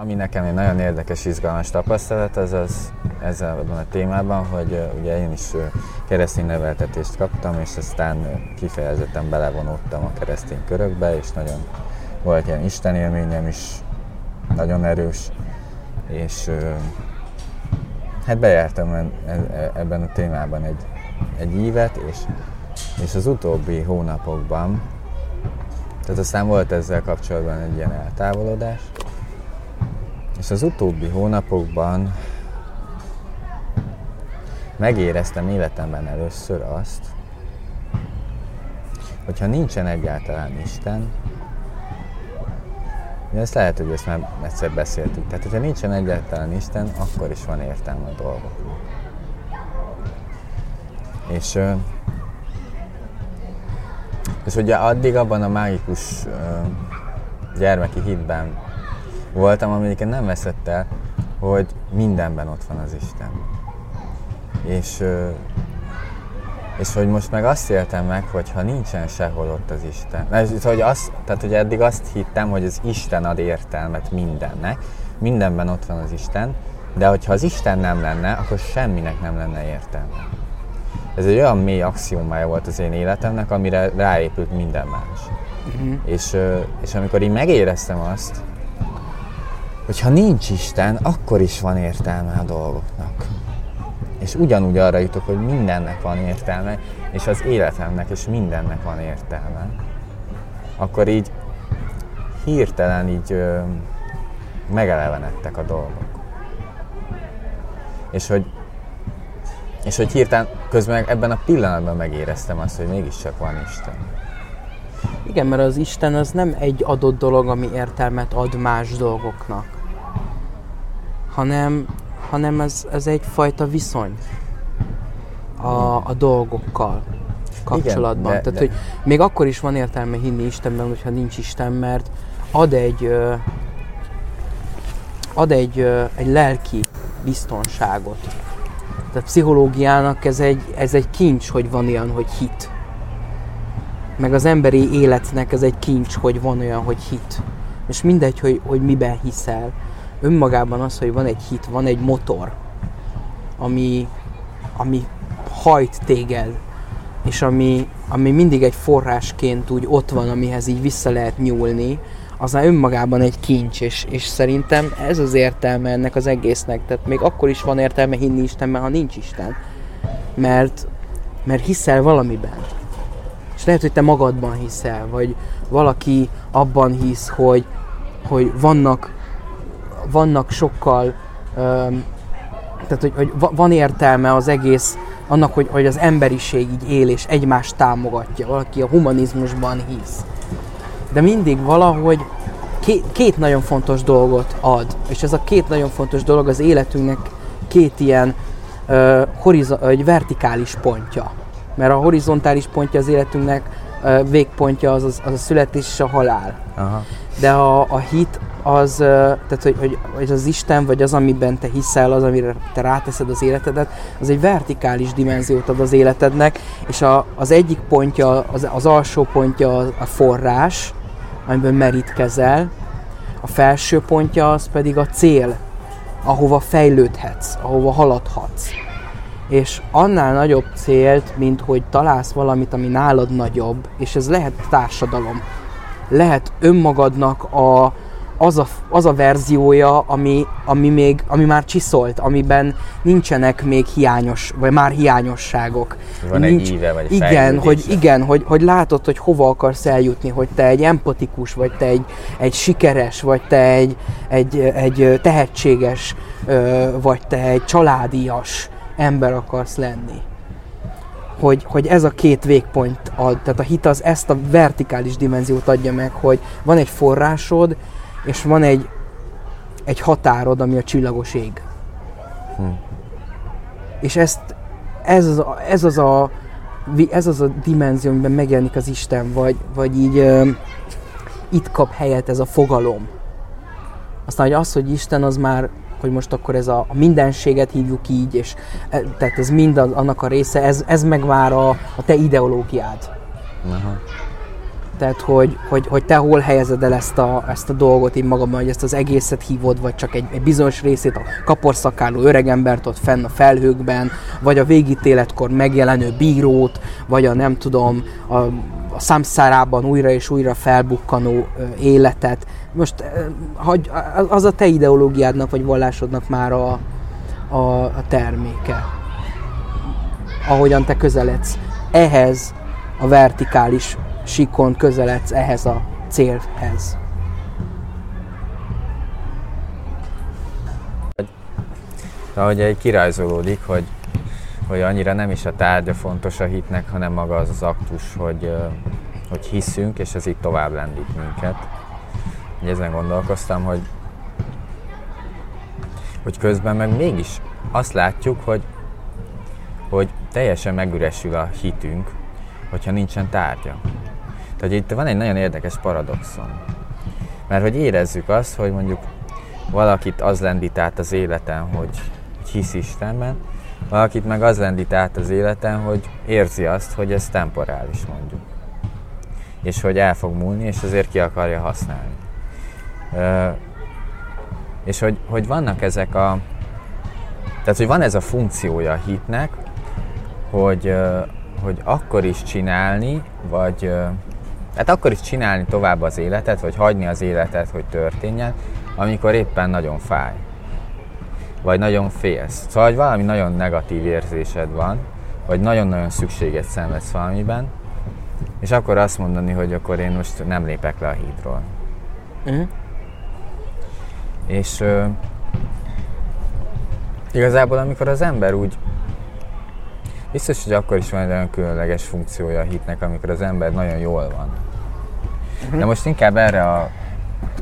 Ami nekem egy nagyon érdekes, izgalmas tapasztalat, az az ezzel a témában, hogy ugye én is keresztény neveltetést kaptam, és aztán kifejezetten belevonódtam a keresztény körökbe, és nagyon volt ilyen Isten élményem is, nagyon erős, és hát bejártam e, e, ebben a témában egy, egy ívet, és, és az utóbbi hónapokban, tehát aztán volt ezzel kapcsolatban egy ilyen eltávolodás, és az utóbbi hónapokban megéreztem életemben először azt, hogyha nincsen egyáltalán Isten, ezt lehet, hogy ezt már egyszer beszéltük. Tehát, hogyha nincsen egyáltalán Isten, akkor is van értelme a dolgoknak. És, és ugye addig abban a mágikus gyermeki hitben voltam, amiket nem veszett el, hogy mindenben ott van az Isten. És, és hogy most meg azt éltem meg, hogy ha nincsen sehol ott az Isten. Mert, hogy azt, tehát, hogy eddig azt hittem, hogy az Isten ad értelmet mindennek, mindenben ott van az Isten, de hogyha az Isten nem lenne, akkor semminek nem lenne értelme. Ez egy olyan mély axiomája volt az én életemnek, amire ráépült minden más. Uh-huh. És, és amikor én megéreztem azt, hogy ha nincs Isten, akkor is van értelme a dolgoknak. És ugyanúgy arra jutok, hogy mindennek van értelme, és az életemnek és mindennek van értelme. Akkor így hirtelen így ö, megelevenedtek a dolgok. És hogy, és hogy hirtelen közben ebben a pillanatban megéreztem azt, hogy mégiscsak van Isten. Igen, mert az Isten az nem egy adott dolog, ami értelmet ad más dolgoknak hanem, hanem ez, ez egyfajta viszony a, a dolgokkal kapcsolatban. Igen, de, Tehát, de... hogy még akkor is van értelme hinni Istenben, hogyha nincs Isten, mert ad egy ad egy, egy lelki biztonságot. Tehát pszichológiának ez egy, ez egy kincs, hogy van olyan, hogy hit. Meg az emberi életnek ez egy kincs, hogy van olyan, hogy hit. És mindegy, hogy, hogy miben hiszel önmagában az, hogy van egy hit, van egy motor, ami, ami hajt téged, és ami, ami mindig egy forrásként úgy ott van, amihez így vissza lehet nyúlni, az már önmagában egy kincs, és, és szerintem ez az értelme ennek az egésznek. Tehát még akkor is van értelme hinni Istenben, ha nincs Isten. Mert, mert hiszel valamiben. És lehet, hogy te magadban hiszel, vagy valaki abban hisz, hogy, hogy vannak vannak sokkal, tehát hogy, hogy van értelme az egész annak, hogy, hogy az emberiség így él és egymást támogatja, valaki a humanizmusban hisz. De mindig valahogy két, két nagyon fontos dolgot ad, és ez a két nagyon fontos dolog az életünknek két ilyen uh, horizo- egy vertikális pontja. Mert a horizontális pontja az életünknek uh, végpontja az, az, az a születés és a halál. Aha. De a, a hit az, tehát hogy, hogy, hogy az Isten, vagy az, amiben te hiszel, az, amire te ráteszed az életedet, az egy vertikális dimenziót ad az életednek, és a, az egyik pontja, az, az alsó pontja a forrás, amiben merítkezel, a felső pontja az pedig a cél, ahova fejlődhetsz, ahova haladhatsz. És annál nagyobb célt, mint hogy találsz valamit, ami nálad nagyobb, és ez lehet társadalom, lehet önmagadnak a, az a, az a verziója, ami, ami, még, ami már csiszolt, amiben nincsenek még hiányos, vagy már hiányosságok. Van Nincs, egy íve, vagy Igen, hogy, igen hogy, hogy látod, hogy hova akarsz eljutni, hogy te egy empatikus, vagy te egy, egy sikeres, vagy te egy, egy, egy tehetséges, vagy te egy családias ember akarsz lenni. Hogy, hogy ez a két végpont ad, tehát a hit az ezt a vertikális dimenziót adja meg, hogy van egy forrásod, és van egy, egy határod, ami a csillagos ég. Hm. És ezt, ez az, a, ez az a ez az a dimenzió, amiben megjelenik az Isten, vagy, vagy így uh, itt kap helyet ez a fogalom. Aztán, hogy az, hogy Isten az már, hogy most akkor ez a, a mindenséget hívjuk így, és e, tehát ez mind a, annak a része, ez, ez meg már a, a te ideológiád. Aha. Tehát, hogy, hogy, hogy te hol helyezed el ezt a, ezt a dolgot így magamban, hogy ezt az egészet hívod, vagy csak egy, egy bizonyos részét, a kaporszakáló öregembert ott fenn a felhőkben, vagy a végítéletkor megjelenő bírót, vagy a nem tudom, a, a számszárában újra és újra felbukkanó életet. Most hogy az a te ideológiádnak vagy vallásodnak már a, a, a terméke. Ahogyan te közeledsz ehhez a vertikális sikon közeledsz ehhez a célhez. Ahogy egy kirajzolódik, hogy, hogy annyira nem is a tárgya fontos a hitnek, hanem maga az az aktus, hogy, hogy hiszünk, és ez így tovább lendít minket. Így ezen gondolkoztam, hogy, hogy közben meg mégis azt látjuk, hogy, hogy teljesen megüresül a hitünk, hogyha nincsen tárgya. Tehát itt van egy nagyon érdekes paradoxon. Mert hogy érezzük azt, hogy mondjuk valakit az lendít át az életen, hogy, hisz Istenben, valakit meg az lendít át az életen, hogy érzi azt, hogy ez temporális mondjuk. És hogy el fog múlni, és azért ki akarja használni. Ö, és hogy, hogy vannak ezek a... Tehát, hogy van ez a funkciója a hitnek, hogy, hogy akkor is csinálni, vagy hát akkor is csinálni tovább az életet, vagy hagyni az életet, hogy történjen, amikor éppen nagyon fáj. Vagy nagyon félsz. Szóval, hogy valami nagyon negatív érzésed van, vagy nagyon-nagyon szükséget szenvedsz valamiben, és akkor azt mondani, hogy akkor én most nem lépek le a hídról. Uh-huh. És uh, igazából amikor az ember úgy Biztos, hogy akkor is van egy olyan különleges funkciója a hitnek, amikor az ember nagyon jól van. Uh-huh. De most inkább erre a,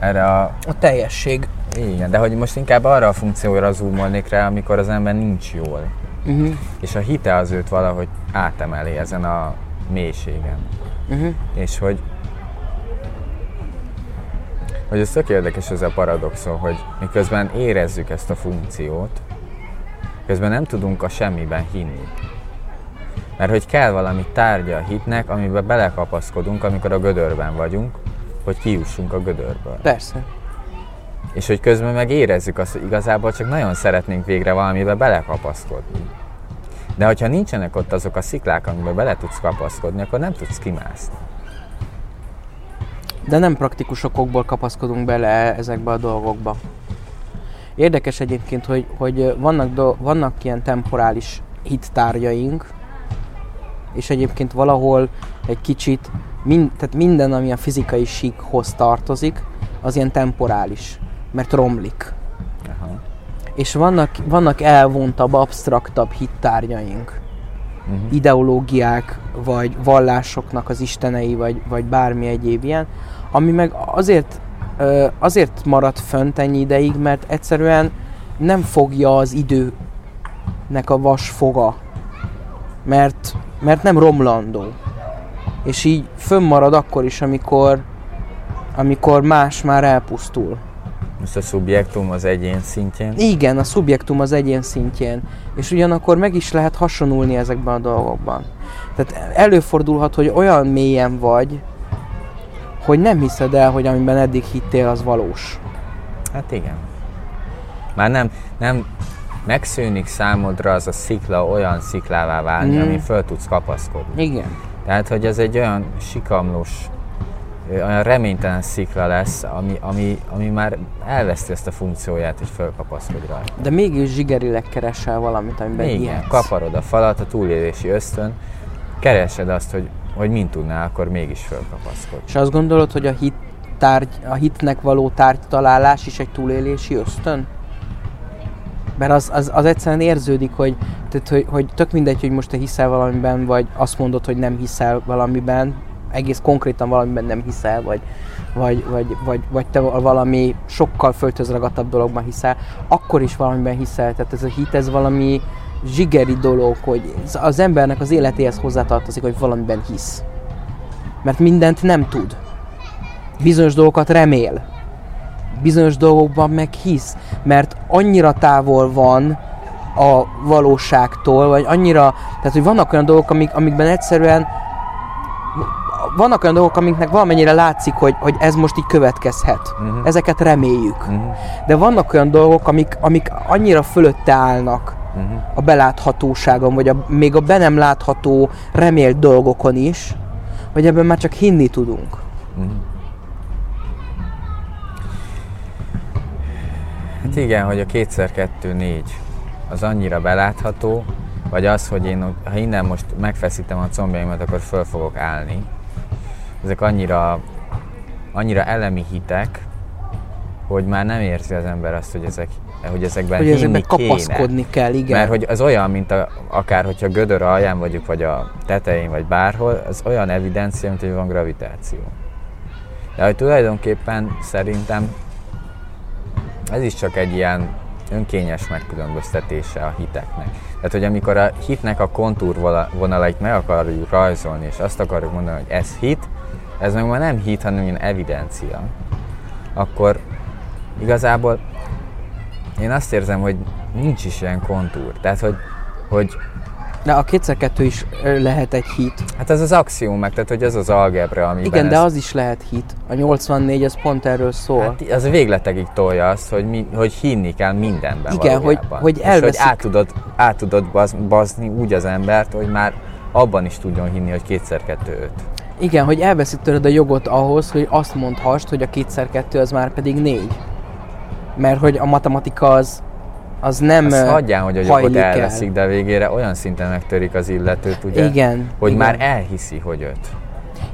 erre a... A teljesség. Igen, de hogy most inkább arra a funkcióra zoomolnék rá, amikor az ember nincs jól. Uh-huh. És a hite az őt valahogy átemeli ezen a mélységen. Uh-huh. És hogy hogy ez tök érdekes ez a paradoxon, hogy miközben érezzük ezt a funkciót, közben nem tudunk a semmiben hinni. Mert hogy kell valami tárgya a hitnek, amiben belekapaszkodunk, amikor a gödörben vagyunk, hogy kiussunk a gödörből. Persze. És hogy közben meg érezzük azt, hogy igazából csak nagyon szeretnénk végre valamibe belekapaszkodni. De hogyha nincsenek ott azok a sziklák, amiben bele tudsz kapaszkodni, akkor nem tudsz kimászni. De nem praktikus okokból kapaszkodunk bele ezekbe a dolgokba. Érdekes egyébként, hogy, hogy vannak, do, vannak ilyen temporális hittárgyaink, és egyébként valahol egy kicsit, mind, tehát minden, ami a fizikai síkhoz tartozik, az ilyen temporális, mert romlik. Aha. És vannak, vannak elvontabb, absztraktabb hittárgyaink, uh-huh. ideológiák, vagy vallásoknak az istenei, vagy, vagy bármi egyéb ilyen, ami meg azért, azért maradt fönt ennyi ideig, mert egyszerűen nem fogja az időnek a vas foga, mert mert nem romlandó. És így fönnmarad akkor is, amikor, amikor más már elpusztul. Most a szubjektum az egyén szintjén? Igen, a szubjektum az egyén szintjén. És ugyanakkor meg is lehet hasonulni ezekben a dolgokban. Tehát előfordulhat, hogy olyan mélyen vagy, hogy nem hiszed el, hogy amiben eddig hittél, az valós. Hát igen. Már nem, nem megszűnik számodra az a szikla olyan sziklává válni, mm. ami föl tudsz kapaszkodni. Igen. Tehát, hogy ez egy olyan sikamlós, olyan reménytelen szikla lesz, ami, ami, ami már elveszti ezt a funkcióját, hogy fölkapaszkodj rá. De mégis zsigerileg keresel valamit, amiben Igen, ilyetsz. kaparod a falat, a túlélési ösztön, keresed azt, hogy, hogy mint tudnál, akkor mégis fölkapaszkodj. És azt gondolod, hogy a hit tárgy, a hitnek való tárgytalálás is egy túlélési ösztön? Mert az, az, az egyszerűen érződik, hogy, tehát, hogy, hogy tök mindegy, hogy most te hiszel valamiben, vagy azt mondod, hogy nem hiszel valamiben, egész konkrétan valamiben nem hiszel, vagy, vagy, vagy, vagy, vagy te valami sokkal földhözragadtabb dologban hiszel, akkor is valamiben hiszel. Tehát ez a hit, ez valami zsigeri dolog, hogy az embernek az életéhez hozzátartozik, hogy valamiben hisz. Mert mindent nem tud. Bizonyos dolgokat remél bizonyos dolgokban meg hisz, mert annyira távol van a valóságtól, vagy annyira, tehát hogy vannak olyan dolgok, amik, amikben egyszerűen vannak olyan dolgok, amiknek valamennyire látszik, hogy, hogy ez most így következhet. Mhm. Ezeket reméljük. Mhm. De vannak olyan dolgok, amik, amik annyira fölötte állnak Mhm. a beláthatóságon, vagy a, még a be nem látható, remélt dolgokon is, hogy ebben már csak hinni tudunk. Mhm. Hát igen, hogy a kétszer kettő négy az annyira belátható, vagy az, hogy én, ha innen most megfeszítem a combjaimat, akkor föl fogok állni. Ezek annyira, annyira elemi hitek, hogy már nem érzi az ember azt, hogy, ezek, hogy ezekben Hogy ezekben kéne. kapaszkodni kell, igen. Mert hogy az olyan, mint a, akár hogyha gödör alján vagyunk, vagy a tetején, vagy bárhol, az olyan evidencia, mint hogy van gravitáció. De hogy tulajdonképpen szerintem ez is csak egy ilyen önkényes megkülönböztetése a hiteknek. Tehát, hogy amikor a hitnek a kontúrvonalait meg akarjuk rajzolni, és azt akarjuk mondani, hogy ez hit, ez meg már nem hit, hanem ilyen evidencia, akkor igazából én azt érzem, hogy nincs is ilyen kontúr. Tehát, hogy, hogy De a kétszer kettő is lehet egy hit. hát ez az axiómák, tehát hogy ez az algebra, amiben Igen, ez, de az is lehet hit. A 84 az pont erről szól. Hát az végletekig tolja azt, hogy, mi, hogy hinni kell mindenben Igen, hogy- valójában. hogy És hogy át tudod, át tudod baz, bazni úgy az embert, hogy már abban is tudjon hinni, hogy kétszer kettő öt. Igen, hogy elveszik tőled a jogot ahhoz, hogy azt mondhassd, hogy a kétszer kettő az már pedig négy. Mert hogy a matematika az, az nem Azt ö, hagyján, hogy a jogot hajlik el. elveszik, de végére olyan szinten megtörik az illetőt, ugye, Igen, hogy igen. már elhiszi, hogy öt.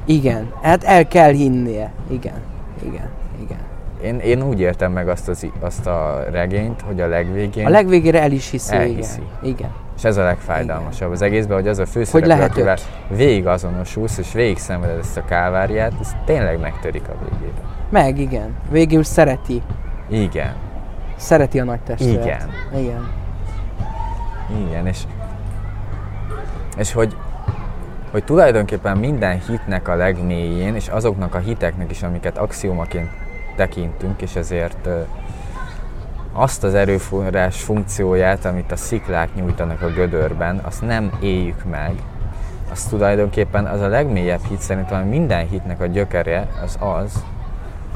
Igen, hát el kell hinnie. Igen, igen, igen. Én, én úgy értem meg azt, az, azt a regényt, hogy a legvégén, A legvégére el is hiszi, Elhiszi. igen. Igen. és ez a legfájdalmasabb az egészben, hogy az a főszereplő, akivel végig azonosulsz, és végig szenveded ezt a káváriát, ez tényleg megtörik a végére. Meg, igen. Végül szereti. Igen. Szereti a nagy testvért. Igen. Igen. Igen, és, és hogy, hogy tulajdonképpen minden hitnek a legmélyén, és azoknak a hiteknek is, amiket axiomaként tekintünk, és ezért azt az erőforrás funkcióját, amit a sziklák nyújtanak a gödörben, azt nem éljük meg. Az tulajdonképpen az a legmélyebb hit szerintem, minden hitnek a gyökere az az,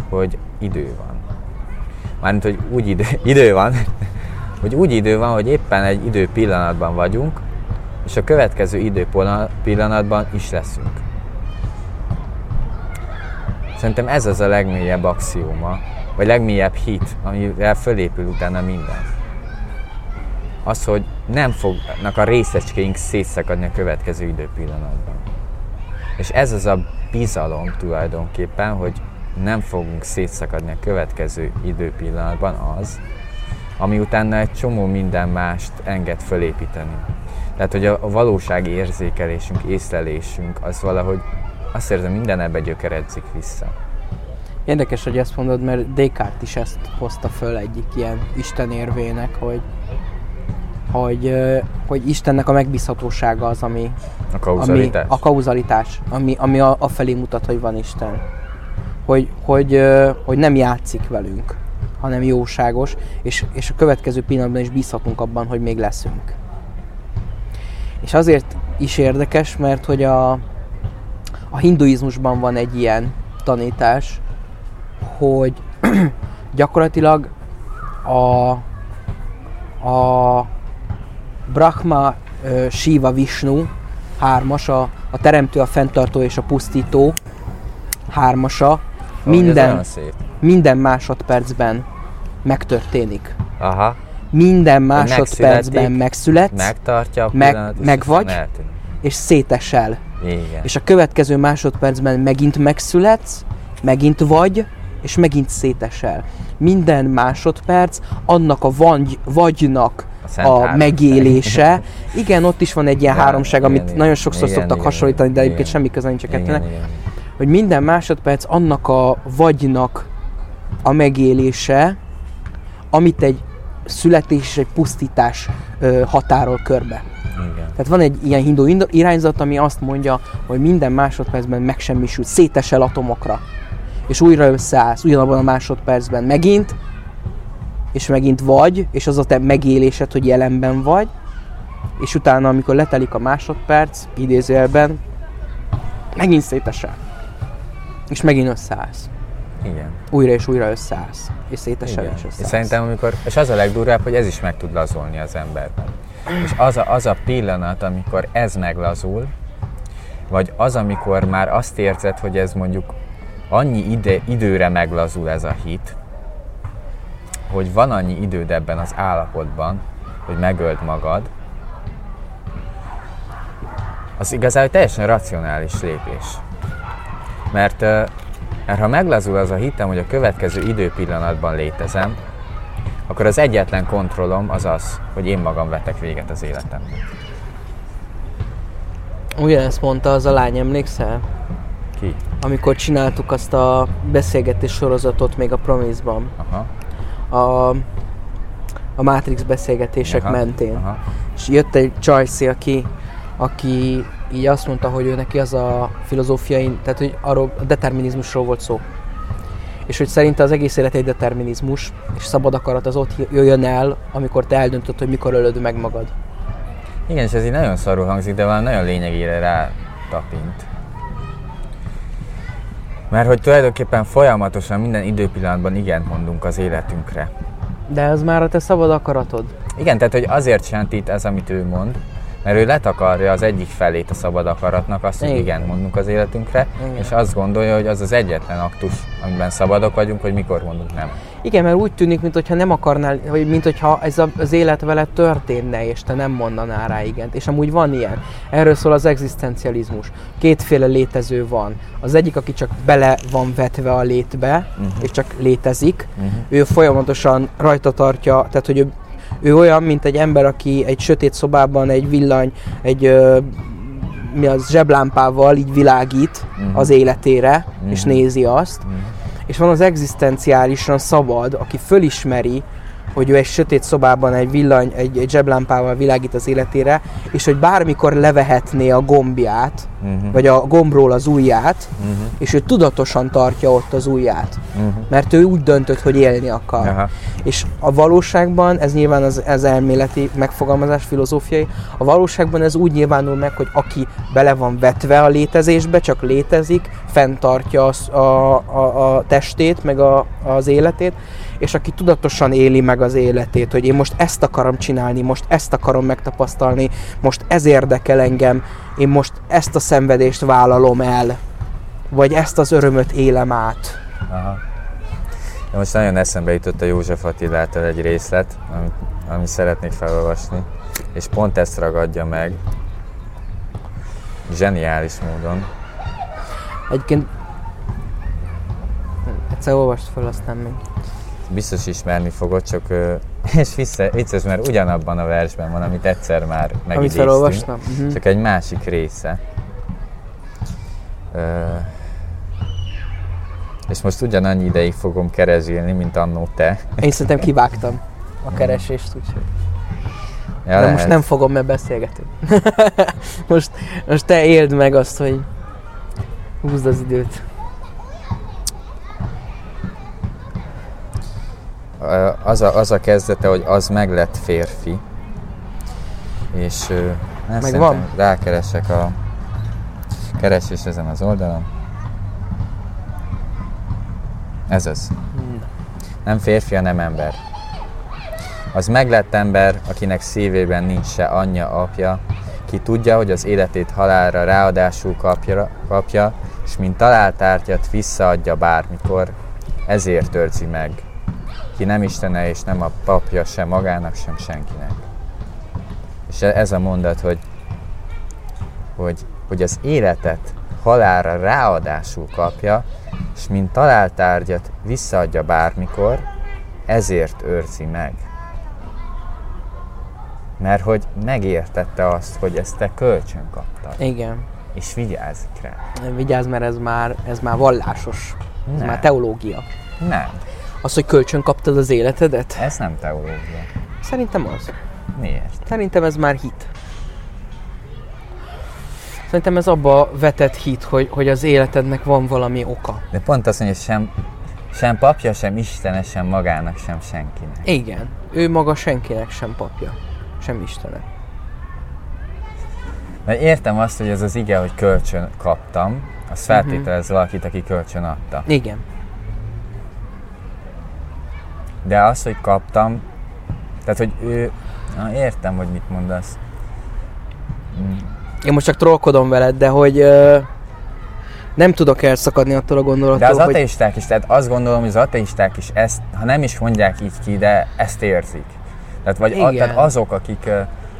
hogy idő van. Mármint, hogy úgy idő, idő van, hogy úgy idő van, hogy éppen egy idő pillanatban vagyunk, és a következő idő pillanatban is leszünk. Szerintem ez az a legmélyebb axióma, vagy legmélyebb hit, amivel fölépül utána minden. Az, hogy nem fognak a részecskéink szétszakadni a következő idő pillanatban. És ez az a bizalom tulajdonképpen, hogy nem fogunk szétszakadni a következő időpillanatban az, ami utána egy csomó minden mást enged fölépíteni. Tehát, hogy a valósági érzékelésünk, észlelésünk, az valahogy azt érzem, minden ebbe gyökeredzik vissza. Érdekes, hogy ezt mondod, mert Descartes is ezt hozta föl egyik ilyen Isten érvének, hogy, hogy, hogy Istennek a megbízhatósága az, ami, A kauzalitás. ami a kauzalitás, ami, ami a, a felé mutat, hogy van Isten. Hogy, hogy, hogy nem játszik velünk, hanem jóságos, és, és a következő pillanatban is bízhatunk abban, hogy még leszünk. És azért is érdekes, mert hogy a, a hinduizmusban van egy ilyen tanítás, hogy gyakorlatilag a, a Brahma, Shiva, Vishnu hármas, a, a teremtő, a fenntartó és a pusztító hármasa minden, minden másodpercben megtörténik. Aha, Minden másodpercben megszületik, megszületsz, megtartja a Meg- meg vagy. és szétesel. Igen. És a következő másodpercben megint megszületsz, megint vagy, és megint szétesel. Minden másodperc annak a vagy, vagynak A a, megélése. Igen, ott is van egy ilyen Igen, háromság, igen, amit igen. nagyon sokszor Igen, szoktak igen, hasonlítani, de egyébként igen. semmi köze nincs a igen, kettőnek. igen. Hogy minden másodperc annak a vagynak a megélése, amit egy születés és egy pusztítás ö, határol körbe. igen. Tehát van egy ilyen hindu irányzat, ami azt mondja, hogy minden másodpercben megsemmisül, szétesel atomokra. És újra összeállsz, ugyanabban a másodpercben megint, és megint vagy, és az a te megélésed, hogy jelenben vagy, és utána, amikor letelik a másodperc, idézőjelben, megint szétesel. És megint összeállsz. Igen. Újra és újra összeállsz. És szétesel Igen. és És összeállsz. szerintem amikor, és az a legdurvább, hogy ez is meg tud lazulni az emberben. És az a, az a pillanat, amikor ez meglazul, vagy az, amikor már azt érzed, hogy ez mondjuk annyi ide, időre meglazul ez a hit, hogy van annyi időd ebben az állapotban, hogy megöld magad, az igazából teljesen racionális lépés. Mert, mert ha meglazul az a hitem, hogy a következő időpillanatban létezem, akkor az egyetlen kontrollom az az, hogy én magam vetek véget az életemnek. Ugyanezt mondta az a lány, emlékszel? Ki? Amikor csináltuk azt a beszélgetés sorozatot még a Promise-ban. Aha. A, a Matrix beszélgetések Aha, mentén. aha. És jött egy Csajci, aki, aki így azt mondta, hogy ő neki az a filozófiai, tehát hogy arról a determinizmusról volt szó. És hogy szerinte az egész élet egy determinizmus, és szabad akarat az ott jöjjön el, amikor te eldöntöd, hogy mikor ölöd meg magad. Igen, és ez így nagyon szarul hangzik, de valami nagyon lényegére rá tapint. Mert hogy tulajdonképpen folyamatosan minden időpillanatban igent mondunk az életünkre. De ez már a te szabad akaratod. Igen, tehát hogy azért sentít ez, amit ő mond, mert ő letakarja az egyik felét a szabad akaratnak, azt, hogy Igen. mondunk az életünkre, Igen. és azt gondolja, hogy az az egyetlen aktus, amiben szabadok vagyunk, hogy mikor mondunk nem. Igen, mert úgy tűnik, mintha nem akarnál, vagy mintha ez az élet veled történne, és te nem mondanál rá igent. És amúgy van ilyen. Erről szól az egzisztencializmus. Kétféle létező van. Az egyik, aki csak bele van vetve a létbe, uh-huh. és csak létezik. Uh-huh. Ő folyamatosan rajta tartja, tehát hogy ő, ő olyan, mint egy ember, aki egy sötét szobában egy villany, egy ö, mi az zseblámpával így világít uh-huh. az életére, uh-huh. és nézi azt. Uh-huh és van az egzisztenciálisan szabad, aki fölismeri, hogy ő egy sötét szobában egy villany, egy, egy zseblámpával világít az életére, és hogy bármikor levehetné a gombját, uh-huh. vagy a gombról az ujját, uh-huh. és ő tudatosan tartja ott az ujját. Uh-huh. Mert ő úgy döntött, hogy élni akar. Aha. És a valóságban, ez nyilván az, ez elméleti megfogalmazás, filozófiai, a valóságban ez úgy nyilvánul meg, hogy aki bele van vetve a létezésbe, csak létezik, fenntartja az, a, a, a testét, meg a, az életét, és aki tudatosan éli meg az életét, hogy én most ezt akarom csinálni, most ezt akarom megtapasztalni, most ez érdekel engem, én most ezt a szenvedést vállalom el, vagy ezt az örömöt élem át. Aha. De most nagyon eszembe jutott a József Attilától egy részlet, amit, amit szeretnék felolvasni, és pont ezt ragadja meg, zseniális módon. Egyébként egyszer olvast fel, aztán még. Biztos ismerni fogod, csak és vissza, vicces, mert ugyanabban a versben van, amit egyszer már Amit megidéztünk, felolvastam? Uh-huh. csak egy másik része. És most ugyanannyi ideig fogom keresgélni, mint annó te. Én szerintem kivágtam a keresést, úgyhogy. Ja, De lehet. most nem fogom, mert beszélgetünk. most, most te éld meg azt, hogy húzd az időt. Az a, az a kezdete, hogy az meg lett férfi, és nem Megvan? szerintem rákeresek a keresés ezen az oldalon. Ez az. Nem férfi, hanem ember. Az meglett ember, akinek szívében nincs se anyja, apja, ki tudja, hogy az életét halálra ráadásul kapja, kapja és mint találtártyat visszaadja bármikor, ezért törci meg. Ki nem Istene és nem a papja sem magának, sem senkinek. És e- ez a mondat, hogy, hogy, hogy az életet halálra ráadásul kapja, és mint találtárgyat visszaadja bármikor, ezért őrzi meg. Mert hogy megértette azt, hogy ezt te kölcsön kaptad, Igen. és vigyázik rá. Vigyázz, mert ez már, ez már vallásos. Ez Nem. már teológia. Nem, Az, hogy kölcsön kaptad az életedet? ez nem teológia. Szerintem az. Miért? Szerintem ez már hit. Szerintem ez abba vetett hit, hogy, hogy az életednek van valami oka. De pont azt mondja, hogy sem, sem papja, sem Istene, sem magának, sem senkinek. Igen. Ő maga senkinek sem papja. Sem Istene. Mert értem azt, hogy ez az ige, hogy kölcsön kaptam, az feltételez uh-huh. valakit, aki kölcsön adta. Igen. De az, hogy kaptam, tehát, hogy ő, na, értem, hogy mit mondasz. Mm. Én most csak trollkodom veled, de hogy ö, nem tudok elszakadni attól a gondolattól, De az hogy... ateisták is, tehát azt gondolom, hogy az ateisták is ezt, ha nem is mondják így ki, de ezt érzik. Tehát, vagy a, tehát azok, akik,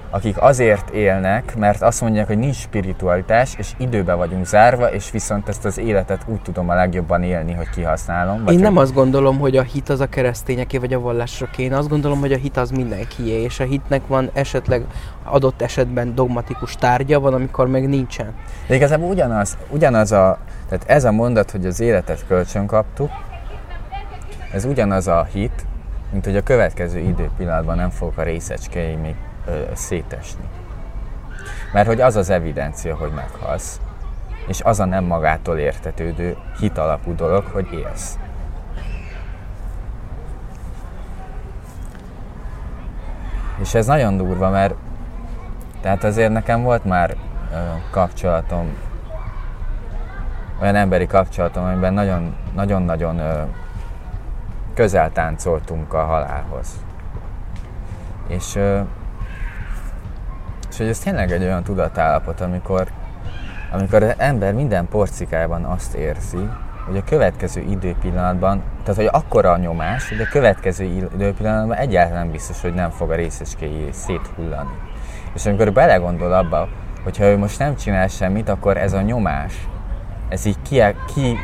akik azért élnek, mert azt mondják, hogy nincs spiritualitás, és időbe vagyunk zárva, és viszont ezt az életet úgy tudom a legjobban élni, hogy kihasználom. Vagy Én nem hogy, azt gondolom, hogy a hit az a keresztényeké vagy a vallásra Én azt gondolom, hogy a hit az mindenkié, és a hitnek van esetleg adott esetben dogmatikus tárgya, van, amikor meg nincsen. De igazából ugyanaz, ugyanaz a, tehát ez a mondat, hogy az életet kölcsön kaptuk, ez ugyanaz a hit, mint hogy a következő időpillanatban nem fogok a ö, szétesni. Mert hogy az az evidencia, hogy meghalsz, és az a nem magától értetődő hit alapú dolog, hogy élsz. És ez nagyon durva, mert tehát azért nekem volt már ö, kapcsolatom, olyan emberi kapcsolatom, amiben nagyon- nagyon-nagyon közel táncoltunk a halálhoz. És, ö, hogy ez tényleg egy olyan tudatállapot, amikor, amikor az ember minden porcikájában azt érzi, hogy a következő időpillanatban, tehát hogy akkora a nyomás, hogy a következő időpillanatban egyáltalán biztos, hogy nem fog a részecskéjé széthullani. És amikor belegondol abba, hogyha ő most nem csinál semmit, akkor ez a nyomás, ez így ki, ki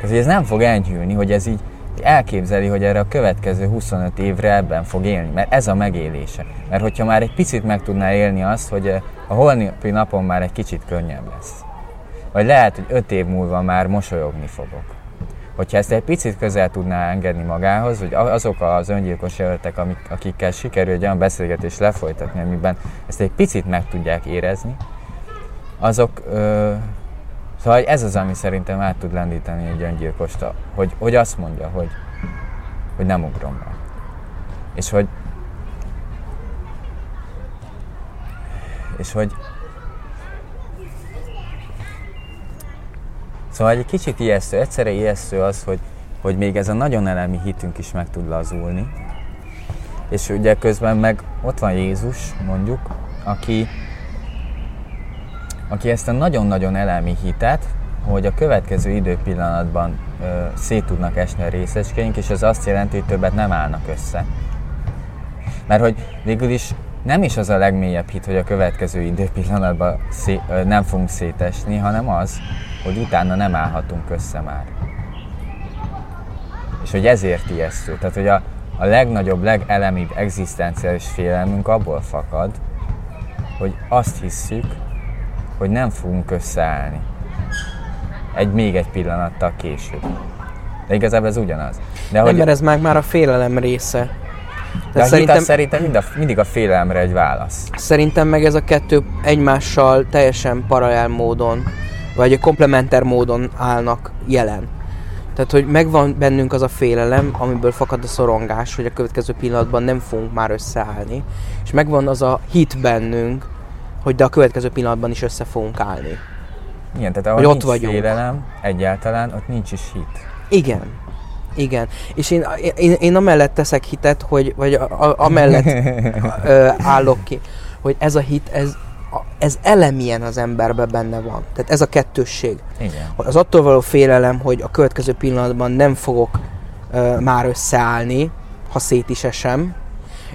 tehát ez nem fog enyhülni, hogy ez így elképzeli, hogy erre a következő 25 évre ebben fog élni, mert ez a megélése. Mert hogyha már egy picit meg tudná élni azt, hogy eh, a holnapi napon már egy kicsit könnyebb lesz. Vagy lehet, hogy 5 év múlva már mosolyogni fogok. Hogyha ezt egy picit közel tudná engedni magához, hogy azok az öngyilkos jelöltek, amik, akikkel sikerül egy olyan beszélgetést lefolytatni, amiben ezt egy picit meg tudják érezni, azok, ö, szóval ez az, ami szerintem át tud lendíteni egy öngyilkost, hogy, hogy azt mondja, hogy, hogy nem ugrom be. És hogy és hogy Szóval egy kicsit ijesztő, egyszerre ijesztő az, hogy, hogy még ez a nagyon elemi hitünk is meg tud lazulni. És ugye közben meg ott van Jézus, mondjuk, aki, aki ezt a nagyon-nagyon elemi hitet, hogy a következő időpillanatban ö, szét tudnak esni a részecskéink, és ez azt jelenti, hogy többet nem állnak össze. Mert hogy végül is nem is az a legmélyebb hit, hogy a következő időpillanatban szé- ö, nem fogunk szétesni, hanem az, hogy utána nem állhatunk össze már. És hogy ezért ijesztő. Tehát, hogy a, a legnagyobb, legelemibb egzisztenciális félelmünk abból fakad, hogy azt hisszük, hogy nem fogunk összeállni. Egy még egy pillanattal később. De igazából ez ugyanaz. De, Nem, hogy, mert ez már, már a félelem része. de a Tehát hit szerintem, szerintem mind a, mindig a félelemre egy válasz. szerintem meg ez a kettő egymással teljesen paralel módon, vagy komplementer módon állnak jelen. Tehát, hogy megvan bennünk az a félelem, amiből fakad a szorongás, hogy a következő pillanatban nem fogunk már összeállni. És megvan az a hit bennünk, hogy de a következő pillanatban is össze fogunk állni. Igen, tehát ahol Hogy ott vagyunk. félelem egyáltalán, ott nincs is hit. Igen. Igen. És én, én, én amellett teszek hitet, hogy, vagy a, a, amellett ö, állok ki, hogy ez a hit, ez, a- ez elemilyen az emberben benne van. Tehát ez a kettősség. Igen. Az attól való félelem, hogy a következő pillanatban nem fogok ö, már összeállni, ha szét is esem,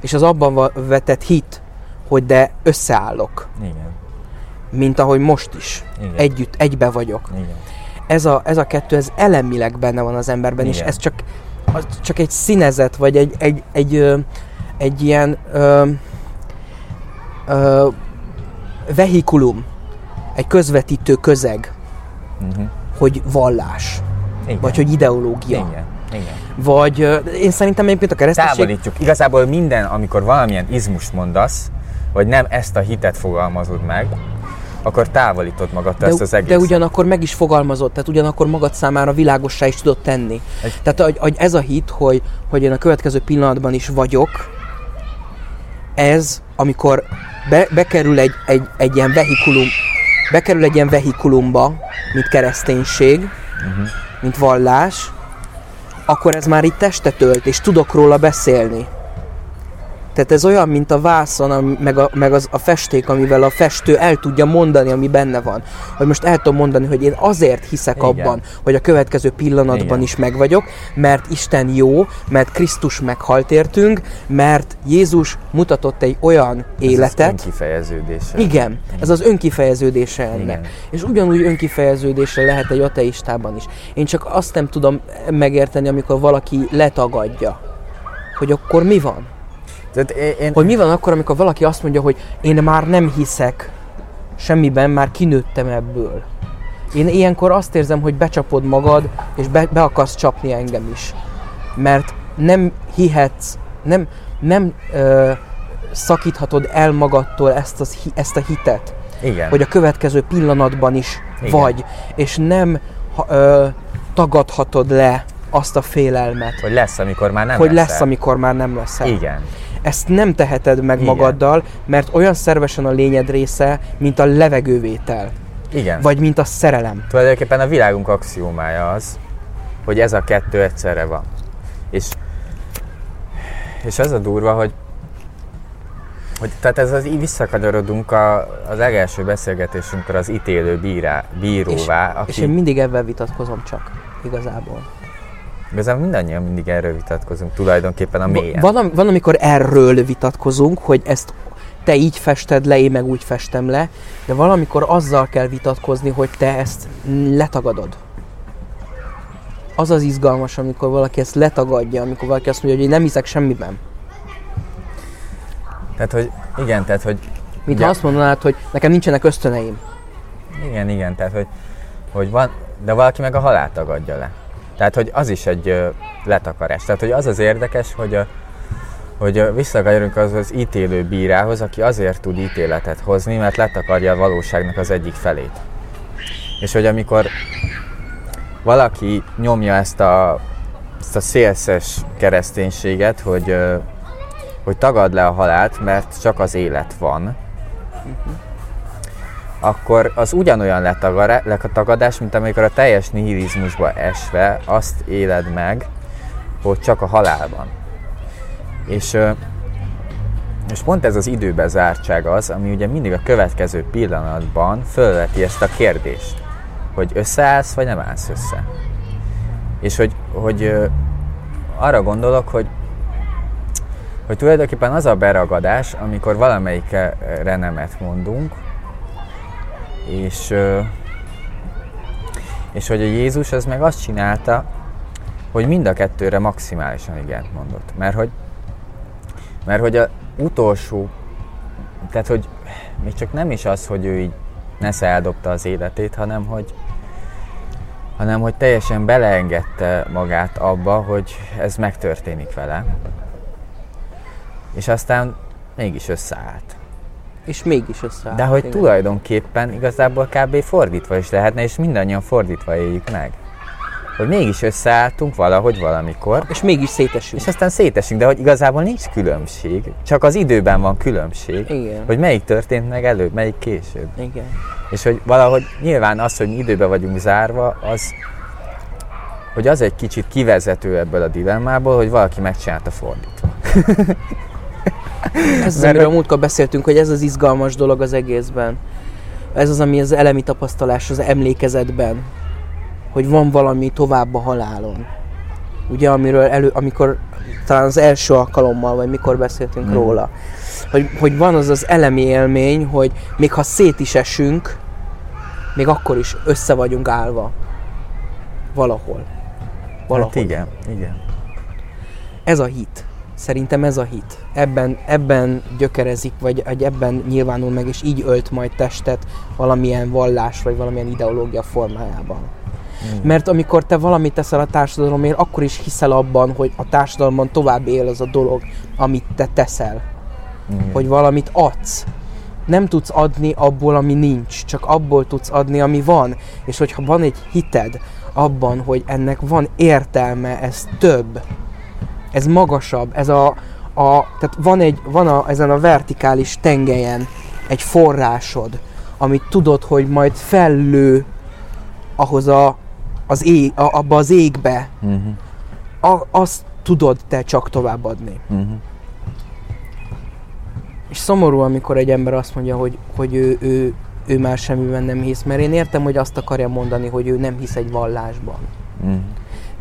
és az abban vetett hit, hogy de összeállok, Igen. mint ahogy most is. Igen. Együtt, egybe vagyok. Igen. Ez a, ez a kettő, ez elemileg benne van az emberben, és Igen. ez csak, az csak egy színezet, vagy egy, egy, egy, ö, egy ilyen ö, ö, vehikulum, egy közvetítő közeg, Uh-huh. hogy vallás, Igen. vagy hogy ideológia. Igen. Igen. Vagy én szerintem egyébként a kereszténység... Távolítjuk. Igazából minden, amikor valamilyen izmust mondasz, vagy nem ezt a hitet fogalmazod meg, akkor távolítod magadtól ezt az de, egész. de ugyanakkor meg is fogalmazott, tehát ugyanakkor magad számára világossá is tudod tenni. Egy- Tehát hogy, hogy ez a hit, hogy, hogy én a következő pillanatban is vagyok, ez, amikor be, bekerül egy, egy, egy ilyen vehikulum, bekerül egy ilyen vehikulumba, mint kereszténység, uh-huh. mint vallás, akkor ez már itt testet ölt, és tudok róla beszélni. Tehát ez olyan, mint a vászon, meg, a, meg az, a festék, amivel a festő el tudja mondani, ami benne van. Hogy most el tudom mondani, hogy én azért hiszek Igen. abban, hogy a következő pillanatban Igen. is meg vagyok, mert Isten jó, mert Krisztus meghalt értünk, mert Jézus mutatott egy olyan ez életet. Az önkifejeződése. Igen, ez az önkifejeződése ennek. Igen. És ugyanúgy önkifejeződése lehet egy ateistában is. Én csak azt nem tudom megérteni, amikor valaki letagadja, hogy akkor mi van? Tehát én... Hogy mi van akkor, amikor valaki azt mondja, hogy én már nem hiszek semmiben, már kinőttem ebből. Én ilyenkor azt érzem, hogy becsapod magad, és be, be akarsz csapni engem is. Mert nem hihetsz, nem, nem ö, szakíthatod el magadtól ezt, az, ezt a hitet. Igen. Hogy a következő pillanatban is Igen. vagy, és nem ö, tagadhatod le azt a félelmet. Hogy lesz, amikor már nem Hogy lesz, lesz amikor már nem lesz. Igen. Ezt nem teheted meg Igen. magaddal, mert olyan szervesen a lényed része, mint a levegővétel. Igen. Vagy mint a szerelem. Tulajdonképpen a világunk axiómája az, hogy ez a kettő egyszerre van. És, és az a durva, hogy hogy, tehát ez az, így visszakanyarodunk a, az legelső beszélgetésünkkor az ítélő bírá, bíróvá. És, aki... és én mindig ebben vitatkozom csak, igazából. Igazából mindannyian mindig erről vitatkozunk, tulajdonképpen a mélyen. Van, van, amikor erről vitatkozunk, hogy ezt te így fested le, én meg úgy festem le, de valamikor azzal kell vitatkozni, hogy te ezt letagadod. Az az izgalmas, amikor valaki ezt letagadja, amikor valaki azt mondja, hogy én nem hiszek semmiben. Tehát, hogy igen, tehát, hogy... Mint ha azt mondanád, hogy nekem nincsenek ösztöneim. Igen, igen, tehát, hogy, hogy van, de valaki meg a halált tagadja le. Tehát, hogy az is egy letakarás. Tehát, hogy az az érdekes, hogy, a, hogy visszakanyarodunk az az ítélő bírához, aki azért tud ítéletet hozni, mert letakarja a valóságnak az egyik felét. És hogy amikor valaki nyomja ezt a, ezt a szélszes kereszténységet, hogy, hogy tagad le a halált, mert csak az élet van, uh-huh akkor az ugyanolyan letagadás, mint amikor a teljes nihilizmusba esve azt éled meg, hogy csak a halál van. És, és pont ez az időbezártság az, ami ugye mindig a következő pillanatban fölveti ezt a kérdést, hogy összeállsz, vagy nem állsz össze. És hogy, hogy arra gondolok, hogy hogy tulajdonképpen az a beragadás, amikor valamelyikre nemet mondunk, és, és hogy a Jézus az meg azt csinálta, hogy mind a kettőre maximálisan igent mondott. Mert hogy, mert hogy a utolsó, tehát hogy még csak nem is az, hogy ő így nesze eldobta az életét, hanem hogy, hanem hogy teljesen beleengedte magát abba, hogy ez megtörténik vele. És aztán mégis összeállt és mégis összeállt. De hogy igen. tulajdonképpen igazából kb. fordítva is lehetne, és mindannyian fordítva éljük meg. Hogy mégis összeálltunk valahogy valamikor. És mégis szétesünk. És aztán szétesünk, de hogy igazából nincs különbség. Csak az időben van különbség. Igen. Hogy melyik történt meg előbb, melyik később. Igen. És hogy valahogy nyilván az, hogy mi időben vagyunk zárva, az hogy az egy kicsit kivezető ebből a dilemmából, hogy valaki megcsinálta fordítva. Ez az, amiről a múltkor beszéltünk, hogy ez az izgalmas dolog az egészben. Ez az, ami az elemi tapasztalás az emlékezetben. Hogy van valami tovább a halálon. Ugye, amiről elő, amikor talán az első alkalommal, vagy mikor beszéltünk mm. róla. Hogy, hogy van az az elemi élmény, hogy még ha szét is esünk, még akkor is össze vagyunk állva. Valahol. Valahol. Hát igen, igen. Ez a hit. Szerintem ez a hit. Ebben, ebben gyökerezik, vagy, vagy ebben nyilvánul meg, és így ölt majd testet valamilyen vallás, vagy valamilyen ideológia formájában. Mm. Mert amikor te valamit teszel a társadalomért, akkor is hiszel abban, hogy a társadalomban tovább él az a dolog, amit te teszel. Mm. Hogy valamit adsz. Nem tudsz adni abból, ami nincs, csak abból tudsz adni, ami van. És hogyha van egy hited abban, hogy ennek van értelme, ez több, ez magasabb, ez a, a, tehát van, egy, van a, ezen a vertikális tengelyen egy forrásod, amit tudod, hogy majd fellő ahhoz a, az ég, a, abba az égbe, Uh-huh. a, azt tudod te csak továbbadni. Uh-huh. És szomorú, amikor egy ember azt mondja, hogy, hogy ő, ő, ő már semmiben nem hisz, mert én értem, hogy azt akarja mondani, hogy ő nem hisz egy vallásban. Uh-huh.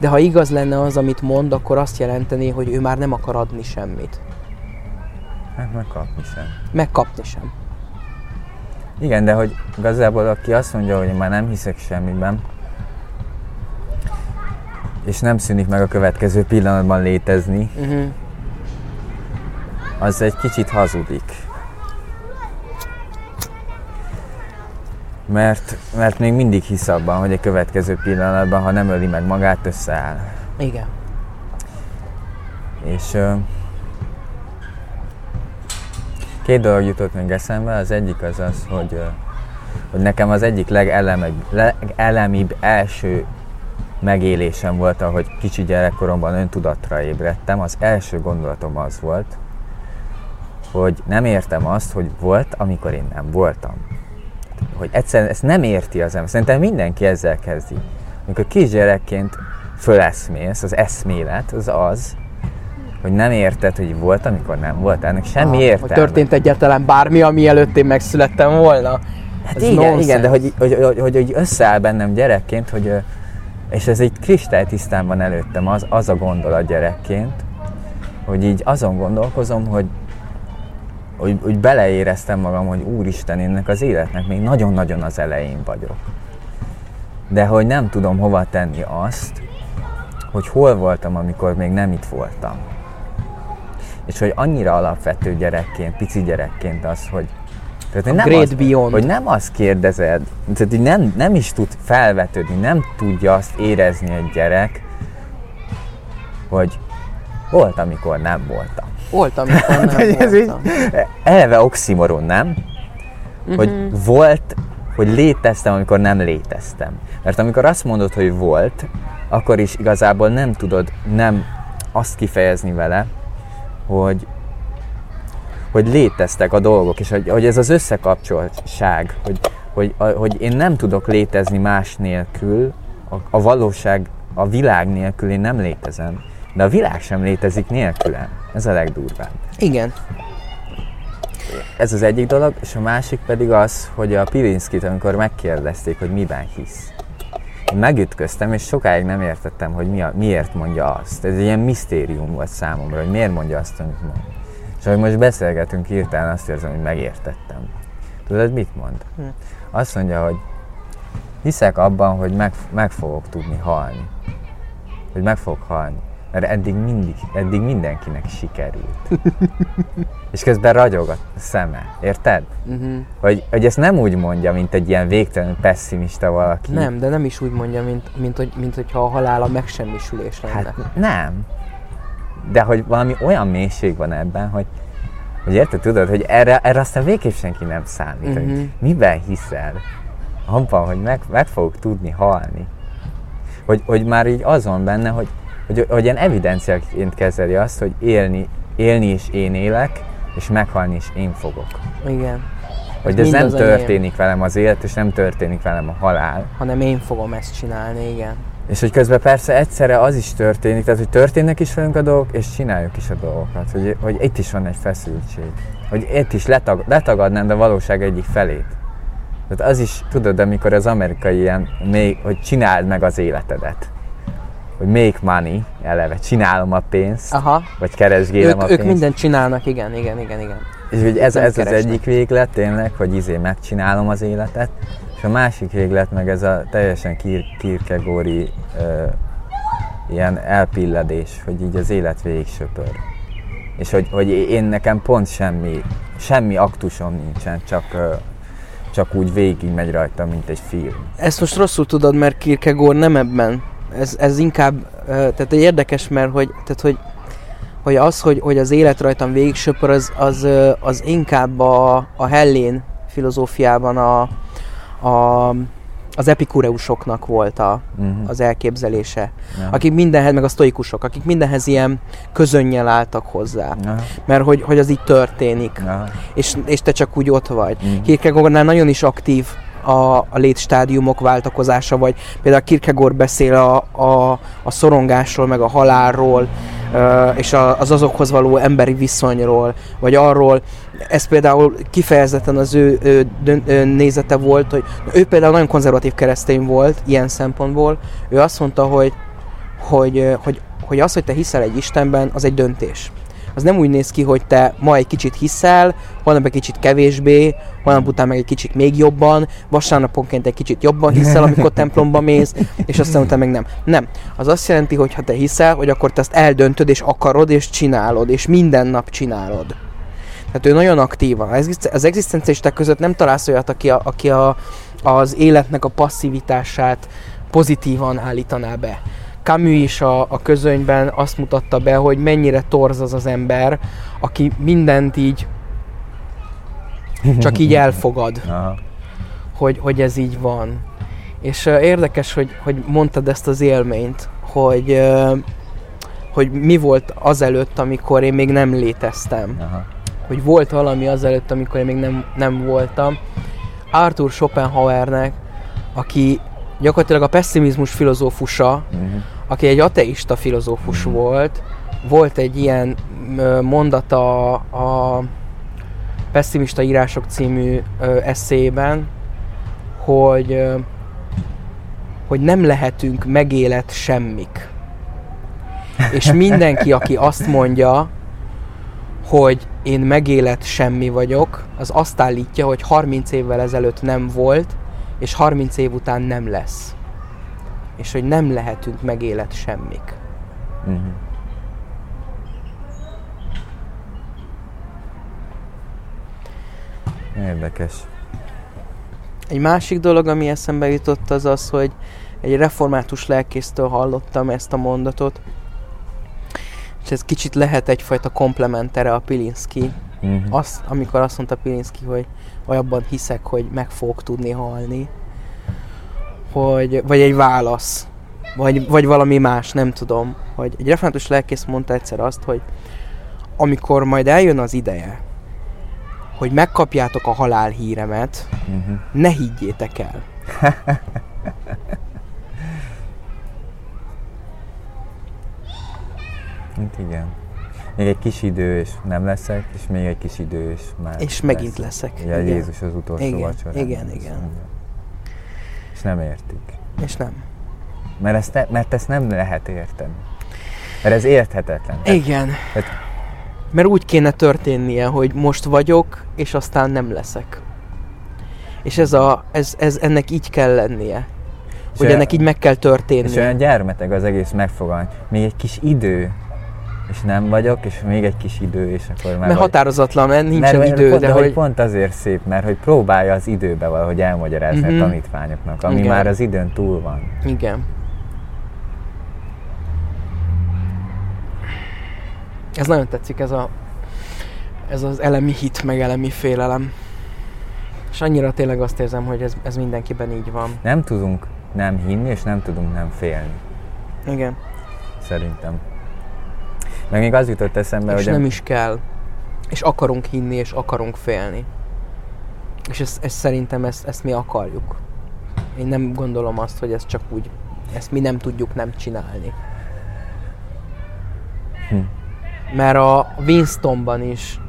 De ha igaz lenne az, amit mond, akkor azt jelenteni, hogy ő már nem akar adni semmit. Hát megkapni sem. Megkapni sem. Igen, de hogy igazából aki azt mondja, hogy én már nem hiszek semmiben, és nem szűnik meg a következő pillanatban létezni, Uh-huh. az egy kicsit hazudik. Mert, mert még mindig hisz abban, hogy a következő pillanatban, ha nem öli meg magát, összeáll. Igen. És két dolog jutott még eszembe, az egyik az az, hogy, hogy nekem az egyik legelemibb, legelemibb első megélésem volt, ahogy kicsi gyerekkoromban öntudatra ébredtem. Az első gondolatom az volt, hogy nem értem azt, hogy volt, amikor én nem voltam. Hogy egyszerűen ezt nem érti az ember. Szerintem mindenki ezzel kezdi. Amikor kisgyerekként föleszmélsz, az eszmélet az az, hogy nem érted, hogy volt, amikor nem volt. Ennek semmi Ah, értelme. Hogy történt egyáltalán bármi, ami előtt én megszülettem volna. Hát Ez igen, igen, de hogy, hogy, hogy, hogy, hogy összeáll bennem gyerekként, hogy, és ez egy kristálytisztán van előttem, az, az a gondolat gyerekként, hogy így azon gondolkozom, hogy, hogy, hogy beleéreztem magam, hogy úristen, ennek az életnek még nagyon-nagyon az elején vagyok. De hogy nem tudom hova tenni azt, hogy hol voltam, amikor még nem itt voltam. És hogy annyira alapvető gyerekként, pici gyerekként az, hogy tehát, hogy nem Great az, Beyond. Hogy nem azt kérdezed, tehát nem, nem is tud felvetődni, nem tudja azt érezni egy gyerek, hogy volt, amikor nem voltam. Volt, amikor nem Hogy ez így, eleve oximoron, nem? Hogy volt, hogy léteztem, amikor nem léteztem. Mert amikor azt mondod, hogy volt, akkor is igazából nem tudod nem azt kifejezni vele, hogy, hogy léteztek a dolgok, és hogy, hogy ez az összekapcsoltság, hogy, hogy, a- hogy én nem tudok létezni más nélkül, a, a valóság, a világ nélkül én nem létezem, de a világ sem létezik nélkülem. Ez a legdurvább. Igen. Ez az egyik dolog, és a másik pedig az, hogy a Pilinszkit, amikor megkérdezték, hogy miben hisz. Én megütköztem, és sokáig nem értettem, hogy mi a, miért mondja azt. Ez egy ilyen misztérium volt számomra, hogy miért mondja azt, amit mond. És ahogy most beszélgetünk, hirtelen azt érzem, hogy megértettem. Tudod, mit mond? Hm. Azt mondja, hogy hiszek abban, hogy meg, meg fogok tudni halni. Hogy meg fogok halni. Mert eddig mindig, eddig mindenkinek sikerült. És közben ragyog a szeme. Érted? Uh-huh. Hogy, hogy ezt nem úgy mondja, mint egy ilyen végtelen pessimista valaki. Nem, de nem is úgy mondja, mint, mint, hogy, mint hogyha a halál a megsemmisülés lenne. Hát nem. De hogy valami olyan mélység van ebben, hogy, hogy érted, tudod, hogy erre, erre aztán végképp senki nem számít. Uh-huh. Mhm. Hogy miben hiszel? Abban, hogy meg, meg fogok tudni halni. Hogy, hogy már így azon benne, hogy, hogy, hogy ilyen evidenciaként kezeli azt, hogy élni, élni is én élek, és meghalni is én fogok. Igen. Hogy Ez ez nem az enyém. történik velem az élet, és nem történik velem a halál. Hanem én fogom ezt csinálni, igen. És hogy közben persze egyszerre az is történik, tehát hogy történnek is velünk a dolgok, és csináljuk is a dolgokat. Hogy, hogy itt is van egy feszültség. Hogy itt is letag, letagadnám a valóság egyik felét. Tehát az is, tudod, amikor az amerikai ilyen, még, hogy csináld meg az életedet. Hogy make money, eleve, csinálom a pénzt, Aha. vagy keresgélem Ők, a ők pénzt. mindent csinálnak, igen, igen, igen, igen. És hogy ez, ez az egyik véglet tényleg, hogy izé megcsinálom az életet, és a másik véglet meg ez a teljesen kir- kirkegóri ö, ilyen elpilledés, hogy így az élet végig söpör. És hogy, hogy én nekem pont semmi, semmi aktusom nincsen, csak, ö, csak úgy végig megy rajta, mint egy film. Ezt most rosszul tudod, mert Kierkegaard nem ebben. Ez, ez inkább, tehát egy érdekes, mert hogy, tehát hogy, hogy az, hogy, hogy az élet rajtam végig söpör, az, az, az inkább a, a Hellén filozófiában a, a az epikureusoknak volt a, Mhm. az elképzelése. Aha. Akik mindenhez, meg a sztoikusok, akik mindenhez ilyen közönnyel álltak hozzá. Aha. Mert hogy, hogy az így történik. Aha. És, és te csak úgy ott vagy. Mhm. Kierkegaardnál nagyon is aktív a, a létstádiumok váltakozása, vagy például Kierkegaard beszél a, a, a szorongásról, meg a halálról, és az azokhoz való emberi viszonyról, vagy arról, ez például kifejezetten az ő, ő, ő nézete volt, hogy ő például nagyon konzervatív keresztény volt ilyen szempontból, ő azt mondta, hogy, hogy, hogy, hogy az, hogy te hiszel egy Istenben, az egy döntés. Az nem úgy néz ki, hogy te ma egy kicsit hiszel, holnap egy kicsit kevésbé, holnap után meg egy kicsit még jobban, vasárnaponként egy kicsit jobban hiszel, amikor templomba mész, és aztán utána meg nem. Nem. Az azt jelenti, hogy ha te hiszel, hogy akkor te ezt eldöntöd, és akarod, és csinálod, és minden nap csinálod. Tehát ő nagyon aktívan. Az egziszten- Az egzisztencialisták között nem találsz olyat, aki, a, aki a, az életnek a passzivitását pozitívan állítaná be. Camus is a, a közönyben azt mutatta be, hogy mennyire torz az az ember, aki mindent így csak így elfogad, hogy, hogy ez így van. És uh, érdekes, hogy, hogy mondtad ezt az élményt, hogy, uh, hogy mi volt azelőtt, amikor én még nem léteztem Aha. hogy volt valami azelőtt, amikor én még nem, nem voltam. Arthur Schopenhauernek, aki gyakorlatilag a pessimizmus filozófusa, Mhm. Aki egy ateista filozófus volt, volt egy ilyen mondata a Pessimista írások című eszében, hogy, hogy nem lehetünk megélet semmik. És mindenki, aki azt mondja, hogy én megélet semmi vagyok, az azt állítja, hogy 30 évvel ezelőtt nem volt, és 30 év után nem lesz. És hogy nem lehetünk megélet semmik. Mhm. Érdekes. Egy másik dolog, ami eszembe jutott, az az, hogy egy református lelkésztől hallottam ezt a mondatot, és ez kicsit lehet egyfajta komplementere a Pilinszki. Mhm. Azt, amikor azt mondta Pilinszki, hogy abban hiszek, hogy meg fogok tudni halni, hogy, vagy egy válasz, vagy, vagy valami más, nem tudom. Hogy egy református lelkész mondta egyszer azt, hogy amikor majd eljön az ideje, hogy megkapjátok a halál híremet, Mhm. ne higgyétek el. Hát igen. Még egy kis idő, és nem leszek, és még egy kis idő, és már És megint leszek. Ugye Igen. Jézus az utolsó Igen, vacsorán. igen, azt igen. Nem értik. És nem. Mert ezt, ne, mert ezt nem lehet érteni. Mert ez érthetetlen. Igen. tehát- Mert úgy kéne történnie, hogy most vagyok, és aztán nem leszek. És ez a, ez, ez ennek így kell lennie. Hogy ennek így meg kell És olyan történnie. gyermeteg az egész megfogalmaz. Még egy kis idő, és nem vagyok, és még egy kis idő, és akkor már Mert vagy- határozatlan, mert nincsen mert, idő, pont, de hogy pont azért szép, mert hogy próbálja az időbe valahogy elmagyarázni Mhm. a tanítványoknak, ami Igen. már az időn túl van. Igen. Ez nagyon tetszik, ez a ez az elemi hit, meg elemi félelem. És annyira tényleg azt érzem, hogy ez, ez mindenkiben így van. Nem tudunk nem hinni, és nem tudunk nem félni, Igen. szerintem. Meg még az jutott eszembe, és hogy nem is kell. És akarunk hinni, és akarunk félni. És ez, ez szerintem ezt, ezt mi akarjuk. Én nem gondolom azt, hogy ez csak úgy, ezt mi nem tudjuk nem csinálni. Hm. Mert a Winstonban is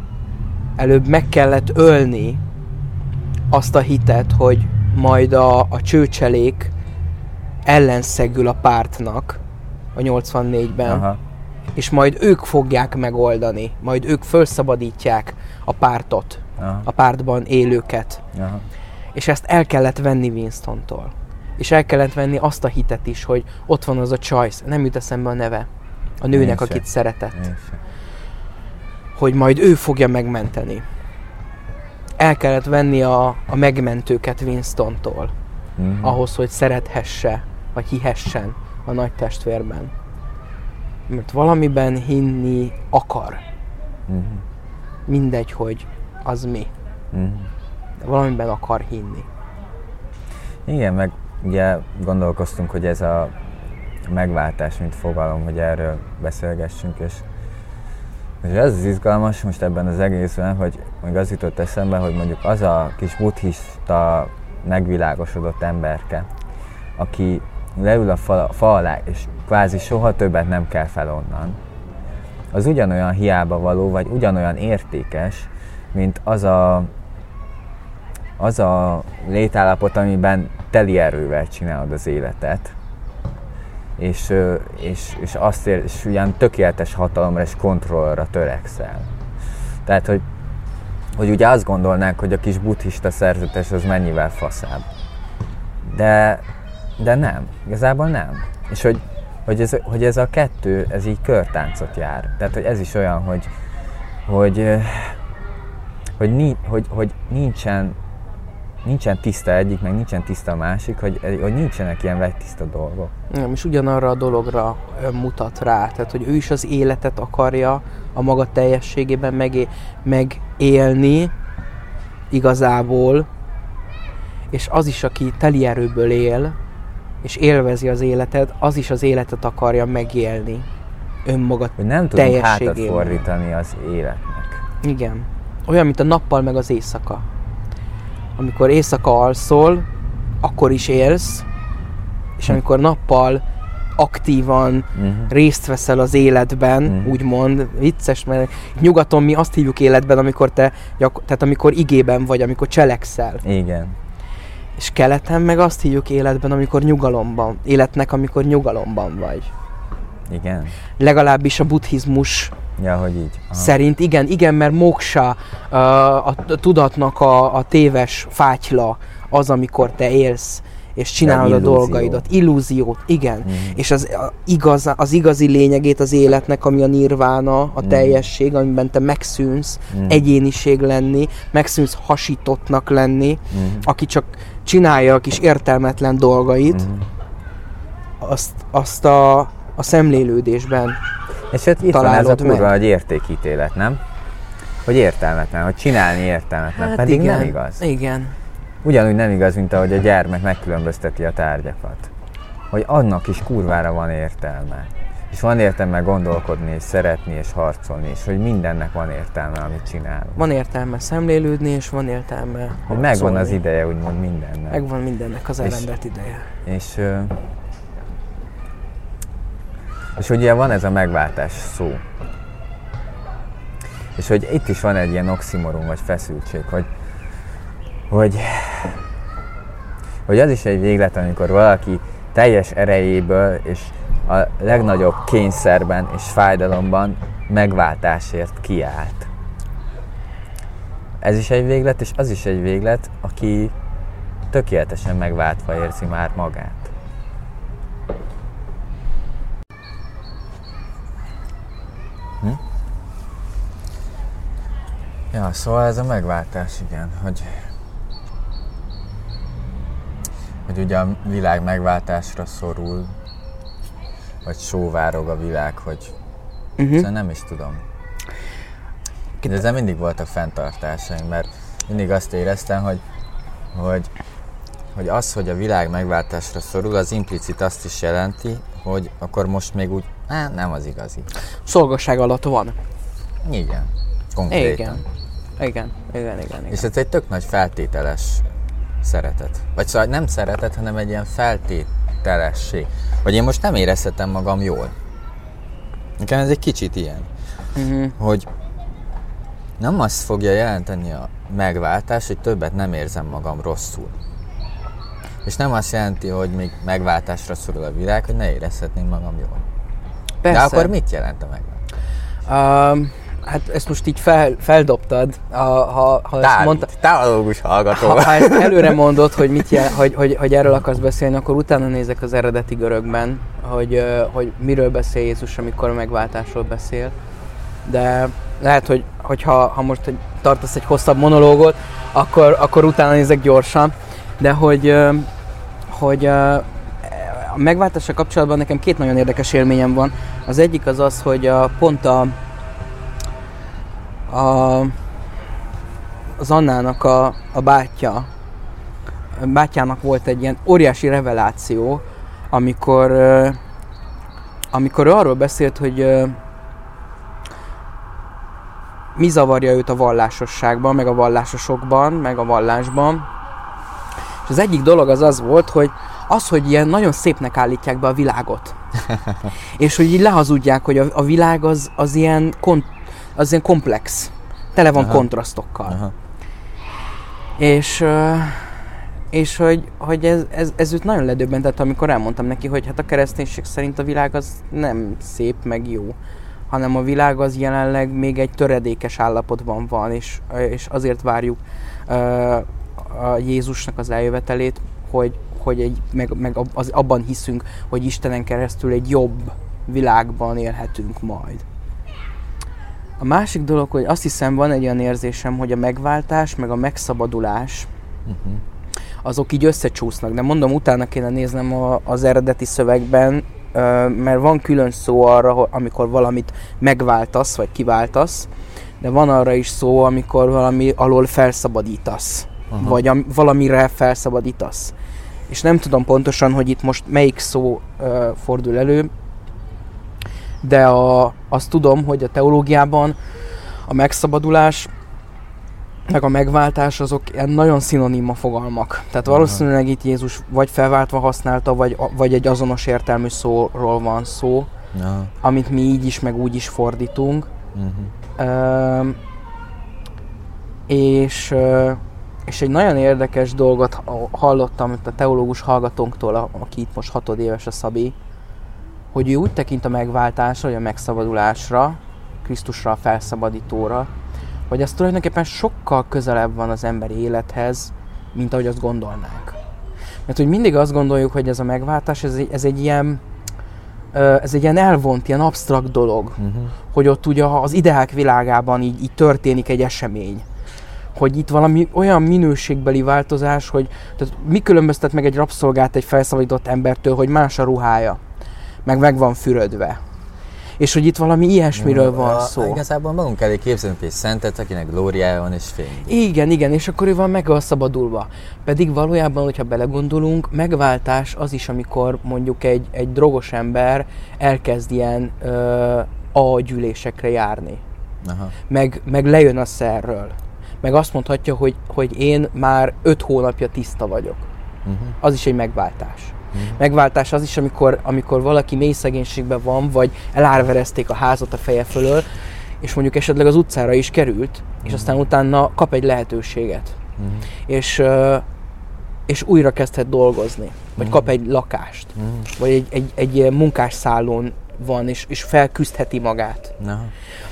előbb meg kellett ölni azt a hitet, hogy majd a, a csőcselék ellenszegül a pártnak a 84-ben Aha. És majd ők fogják megoldani, majd ők felszabadítják a pártot, Aha. a pártban élőket. Aha. És ezt el kellett venni Winstontól. És el kellett venni azt a hitet is, hogy ott van az a Choice, nem jut eszembe a neve, a nőnek, Én se. akit szeretett, Én hogy majd ő fogja megmenteni. El kellett venni a, a megmentőket Winstontól, Mhm. ahhoz, hogy szerethesse, vagy hihessen a nagy testvérben. Mert valamiben hinni akar. Mhm. mindegy, hogy az mi. Mhm. De valamiben akar hinni. Igen, meg ugye gondolkoztunk, hogy ez a megváltás, mint fogalom, hogy erről beszélgessünk, és, és ez az izgalmas most ebben az egészben, hogy még az jutott eszembe, hogy mondjuk az a kis buddhista megvilágosodott emberke, aki leül a fa, fa alá, és kvázi soha többet nem kell fel onnan, az ugyanolyan hiába való, vagy ugyanolyan értékes, mint az a, az a létállapot, amiben teli erővel csinálod az életet, és, és, és azt ér, és ilyen tökéletes hatalomra és kontrollra törekszel. Tehát, hogy, hogy ugye azt gondolnánk, hogy a kis buddhista szerzetes az mennyivel faszább. De, de nem, igazából nem. És hogy, hogy, ez, hogy ez a kettő, ez így körtáncot jár. Tehát, hogy ez is olyan, hogy, hogy, hogy, hogy, hogy nincsen nincsen tiszta egyik, meg nincsen tiszta a másik, hogy, hogy nincsenek ilyen tiszta dolgok. Nem, és ugyanarra a dologra mutat rá, tehát hogy ő is az életet akarja a maga teljességében megé- megélni igazából, és az is, aki teli erőből él, és élvezi az életet, az is az életet akarja megélni önmaga Hogy nem tudunk hátat fordítani az életnek. Igen. Olyan, mint a nappal meg az éjszaka amikor éjszaka alszol, akkor is élsz, és amikor nappal aktívan uh-huh. részt veszel az életben, uh-huh. úgymond, vicces, mert nyugaton mi azt hívjuk életben, amikor te, tehát amikor igében vagy, amikor cselekszel. Igen. És keleten meg azt hívjuk életben, amikor nyugalomban, életnek, amikor nyugalomban vagy. Igen. Legalábbis a buddhizmus Ja, hogy így. Aha. Szerint igen, igen, mert moksa a, a tudatnak a, a téves fátyla az, amikor te élsz és csinálod a dolgaidat. Illúziót, igen. Mm. És az, igaz, az igazi lényegét az életnek, ami a nirvána, a mm. teljesség, amiben te megszűnsz mm. egyéniség lenni, megszűnsz hasítottnak lenni, mm. aki csak csinálja a kis értelmetlen dolgait, mm. azt, azt a, a szemlélődésben és hát itt van ez a kurva egy értékítélet, nem? Hogy értelmetlen, hogy csinálni értelmetlen, hát pedig igen, nem igaz. Igen. Ugyanúgy nem igaz, mint ahogy a gyermek megkülönbözteti a tárgyakat. Hogy annak is kurvára van értelme. És van értelme gondolkodni, és szeretni, és harcolni, és hogy mindennek van értelme, amit csinál. Van értelme szemlélődni, és van értelme harcolni. Megvan az ideje, úgymond mindennek. Megvan mindennek az elrendelt ideje. És, és és ugye van ez a megváltás szó. És hogy itt is van egy ilyen oximoron vagy feszültség, hogy, hogy, hogy az is egy véglet, amikor valaki teljes erejéből és a legnagyobb kényszerben és fájdalomban megváltásért kiállt. Ez is egy véglet, és az is egy véglet, aki tökéletesen megváltva érzi már magát. Hm? Ja, szóval ez a megváltás, igen, hogy hogy ugye a világ megváltásra szorul, vagy sóvárog a világ, hogy uh-huh. nem is tudom. De ezzel mindig voltak fenntartásaim, mert mindig azt éreztem, hogy, hogy, hogy az, hogy a világ megváltásra szorul, az implicit azt is jelenti, hogy akkor most még úgy Á, nem az igazi. Szolgasság alatt van. Igen. Konkrétan. Igen. Igen, igen, igen, igen. És ez egy tök nagy feltételes szeretet. Vagy szóval nem szeretet, hanem egy ilyen feltételesség. Vagy én most nem érezhetem magam jól. Nekem ez egy kicsit ilyen. Uh-huh. Hogy nem azt fogja jelenteni a megváltás, hogy többet nem érzem magam rosszul. És nem azt jelenti, hogy még megváltásra szorul a világ, hogy ne érezhetném magam jól. Persze. De akkor mit jelent a megváltás? Uh, hát ezt most így fel, feldobtad, ha, ha, ha Dávid, ezt mondta, teológus hallgató. Ha, ha ezt előre mondod, hogy, mit jel, hogy, hogy, hogy erről akarsz beszélni, akkor utána nézek az eredeti görögben, hogy, hogy miről beszél Jézus, amikor a megváltásról beszél. De lehet, hogy hogyha, ha most tartasz egy hosszabb monológot, akkor, akkor utána nézek gyorsan. De hogy, hogy a megváltással kapcsolatban nekem két nagyon érdekes élményem van. Az egyik az az, hogy a, pont a, a az Annának a, a bátyja bátyának volt egy ilyen óriási reveláció, amikor, amikor ő arról beszélt, hogy mi zavarja őt a vallásosságban, meg a vallásosokban, meg a vallásban. És az egyik dolog az az volt, hogy az, hogy ilyen nagyon szépnek állítják be a világot. és hogy így lehazudják, hogy a, a világ az, az, ilyen kon, az ilyen komplex. Tele van Aha. kontrasztokkal. Aha. És, és hogy, hogy ez, ez, ez őt nagyon ledöbbentett, amikor elmondtam neki, hogy hát a kereszténység szerint a világ az nem szép, meg jó hanem a világ az jelenleg még egy töredékes állapotban van, és, és azért várjuk uh, a Jézusnak az eljövetelét, hogy, hogy egy, meg, meg az, abban hiszünk, hogy Istenen keresztül egy jobb világban élhetünk majd. A másik dolog, hogy azt hiszem van egy olyan érzésem, hogy a megváltás, meg a megszabadulás, uh-huh. azok így összecsúsznak, de mondom, utána kéne néznem a, az eredeti szövegben, mert van külön szó arra, amikor valamit megváltasz, vagy kiváltasz, de van arra is szó, amikor valami alól felszabadítasz, Aha. vagy am, valamire felszabadítasz. És nem tudom pontosan, hogy itt most melyik szó uh, fordul elő, de a, azt tudom, hogy a teológiában a megszabadulás meg a megváltás azok nagyon szinoníma fogalmak. Tehát valószínűleg itt Jézus vagy felváltva használta, vagy, vagy egy azonos értelmű szóról van szó, Aha. amit mi így is, meg úgy is fordítunk. Uh-huh. Uh, és, és egy nagyon érdekes dolgot hallottam itt a teológus hallgatónktól, aki itt most hatodéves a Szabi, hogy ő úgy tekint a megváltásra, vagy a megszabadulásra, Krisztusra, a felszabadítóra, hogy ez tulajdonképpen sokkal közelebb van az emberi élethez, mint ahogy azt gondolnánk. Mert hogy mindig azt gondoljuk, hogy ez a megváltás, ez egy, ez egy ilyen ez egy ilyen elvont, ilyen absztrakt dolog, uh-huh. hogy ott ugye az ideák világában így, így történik egy esemény. Hogy itt valami olyan minőségbeli változás, hogy tehát mi különböztet meg egy rabszolgát egy felszabadított embertől, hogy más a ruhája, meg meg van fürödve és hogy itt valami ilyesmiről van szó. Igazából magunk elé képzelünk egy szentet, akinek glóriája van és fény. Igen, igen, és akkor ő van meg a szabadulva. Pedig valójában, hogyha belegondolunk, megváltás az is, amikor mondjuk egy, egy drogos ember elkezd ilyen ö, a gyűlésekre járni. Aha. Meg, meg lejön a szerről. Meg azt mondhatja, hogy, hogy én már öt hónapja tiszta vagyok. Uh-huh. Az is egy megváltás. Mm. Megváltás az is, amikor, amikor valaki mély szegénységben van, vagy elárverezték a házat a feje fölől, és mondjuk esetleg az utcára is került, és mhm. aztán utána kap egy lehetőséget. Mm. És, és újra kezdhet dolgozni, vagy mm. kap egy lakást, mm. vagy egy, egy, egy munkásszállón van, és, és felküzdheti magát. Aha.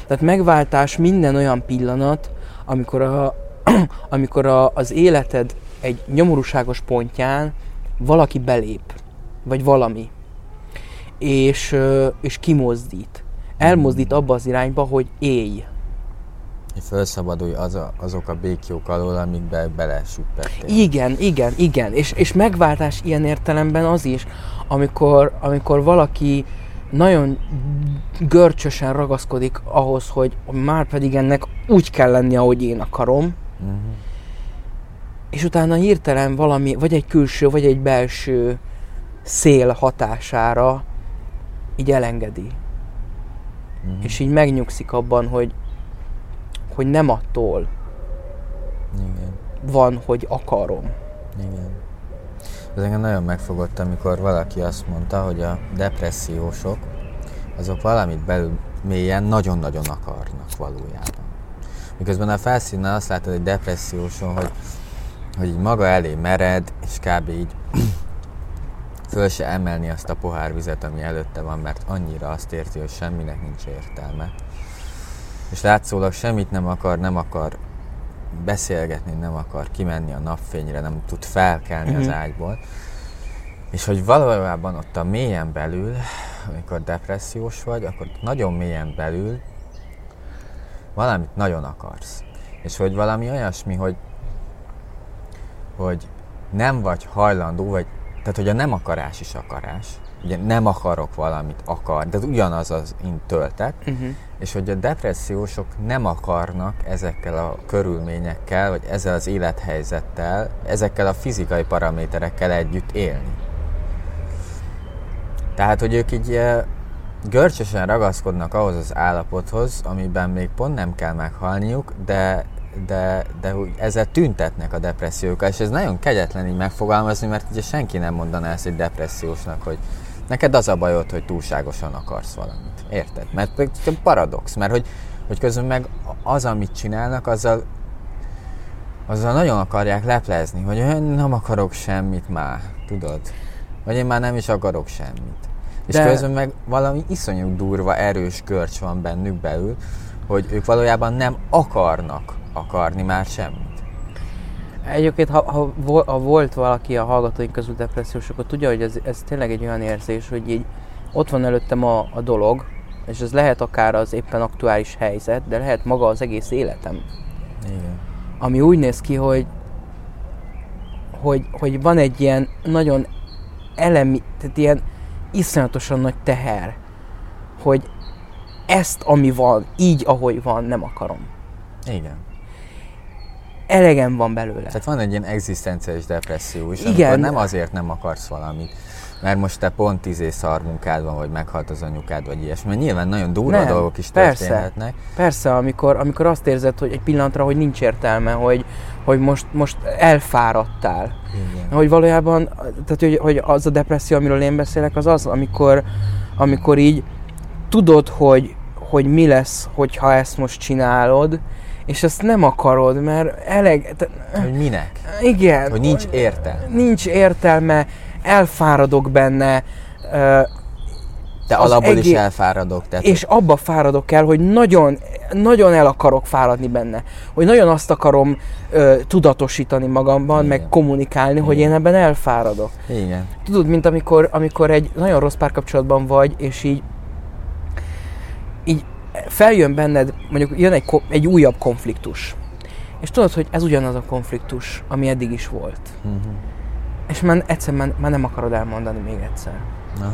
Tehát megváltás minden olyan pillanat, amikor, a, amikor a, az életed egy nyomorúságos pontján valaki belép, vagy valami, és, és kimozdít. Elmozdít abba az irányba, hogy élj. Hogy felszabadulj az a, azok a békjók alól, amikbe belesüppettél. Igen, igen, igen. És, és megváltás ilyen értelemben az is, amikor, amikor valaki nagyon görcsösen ragaszkodik ahhoz, hogy már pedig ennek úgy kell lenni, ahogy én akarom, uh-huh és utána hirtelen valami, vagy egy külső, vagy egy belső szél hatására így elengedi. Mm. És így megnyugszik abban, hogy, hogy nem attól Igen. van, hogy akarom. Igen. Ez engem nagyon megfogott, amikor valaki azt mondta, hogy a depressziósok azok valamit belül mélyen nagyon-nagyon akarnak valójában. Miközben a felszínen azt látod egy depresszióson, hogy hogy így maga elé mered, és kb. így föl se emelni azt a pohár vizet, ami előtte van, mert annyira azt érti, hogy semminek nincs értelme. És látszólag semmit nem akar, nem akar beszélgetni, nem akar kimenni a napfényre, nem tud felkelni uh-huh. az mhm. ágyból. És hogy valójában ott a mélyen belül, amikor depressziós vagy, akkor nagyon mélyen belül valamit nagyon akarsz. És hogy valami olyasmi, hogy hogy nem vagy hajlandó, vagy, tehát hogy a nem akarás is akarás, ugye nem akarok valamit, akar, de ugyanaz az töltet, Uh-huh. és hogy a depressziósok nem akarnak ezekkel a körülményekkel, vagy ezzel az élethelyzettel, ezekkel a fizikai paraméterekkel együtt élni. Tehát, hogy ők így eh, görcsösen ragaszkodnak ahhoz az állapothoz, amiben még pont nem kell meghalniuk, de, de, de úgy ezzel tüntetnek a depressziókkal, és ez nagyon kegyetlen így megfogalmazni, mert ugye senki nem mondaná ezt egy depressziósnak, hogy neked az a bajod, hogy túlságosan akarsz valamit. Érted? Mert paradox, mert hogy, hogy közben meg az, amit csinálnak, azzal azzal nagyon akarják leplezni, hogy én nem akarok semmit már, tudod? Vagy én már nem is akarok semmit. És De- közben meg valami iszonyú durva, erős görcs van bennük belül, hogy ők valójában nem akarnak akarni már semmit. Egyébként, ha, ha, ha volt valaki a hallgatóink közül depressziós, akkor tudja, hogy ez, ez tényleg egy olyan érzés, hogy így ott van előttem a, a dolog, és ez lehet akár az éppen aktuális helyzet, de lehet maga az egész életem. Igen. Ami úgy néz ki, hogy, hogy, hogy van egy ilyen nagyon elemi, tehát ilyen iszonyatosan nagy teher, hogy ezt, ami van, így, ahogy van, nem akarom. Igen. Elegem van belőle. Tehát van egy ilyen egzisztenciális depresszió is, Igen. nem azért nem akarsz valamit, mert most te pont izé szar munkád van, vagy meghalt az anyukád, vagy ilyesmi. Mert nyilván nagyon durva Nem, dolgok is persze. történhetnek. Persze, amikor, amikor azt érzed, hogy egy pillanatra, hogy nincs értelme, hogy, hogy most, most elfáradtál. Igen. Hogy valójában, tehát hogy, hogy az a depresszió, amiről én beszélek, az az, amikor, amikor így tudod, hogy, hogy mi lesz, hogyha ezt most csinálod, és ezt nem akarod, mert eleg... te- Hogy minek? Igen. Hogy nincs értelme. Nincs értelme, elfáradok benne, De Az alapból is egész- elfáradok. Tehát és abba fáradok el, hogy nagyon, nagyon el akarok fáradni benne. Hogy nagyon azt akarom ö, tudatosítani magamban, Igen. meg kommunikálni, hogy Igen. én ebben elfáradok. Igen. Tudod, mint amikor, amikor egy nagyon rossz párkapcsolatban vagy, és így feljön benned, mondjuk jön egy, egy újabb konfliktus. És tudod, hogy ez ugyanaz a konfliktus, ami eddig is volt. Mhm. És már egyszer már, nem akarod elmondani még egyszer. Aha.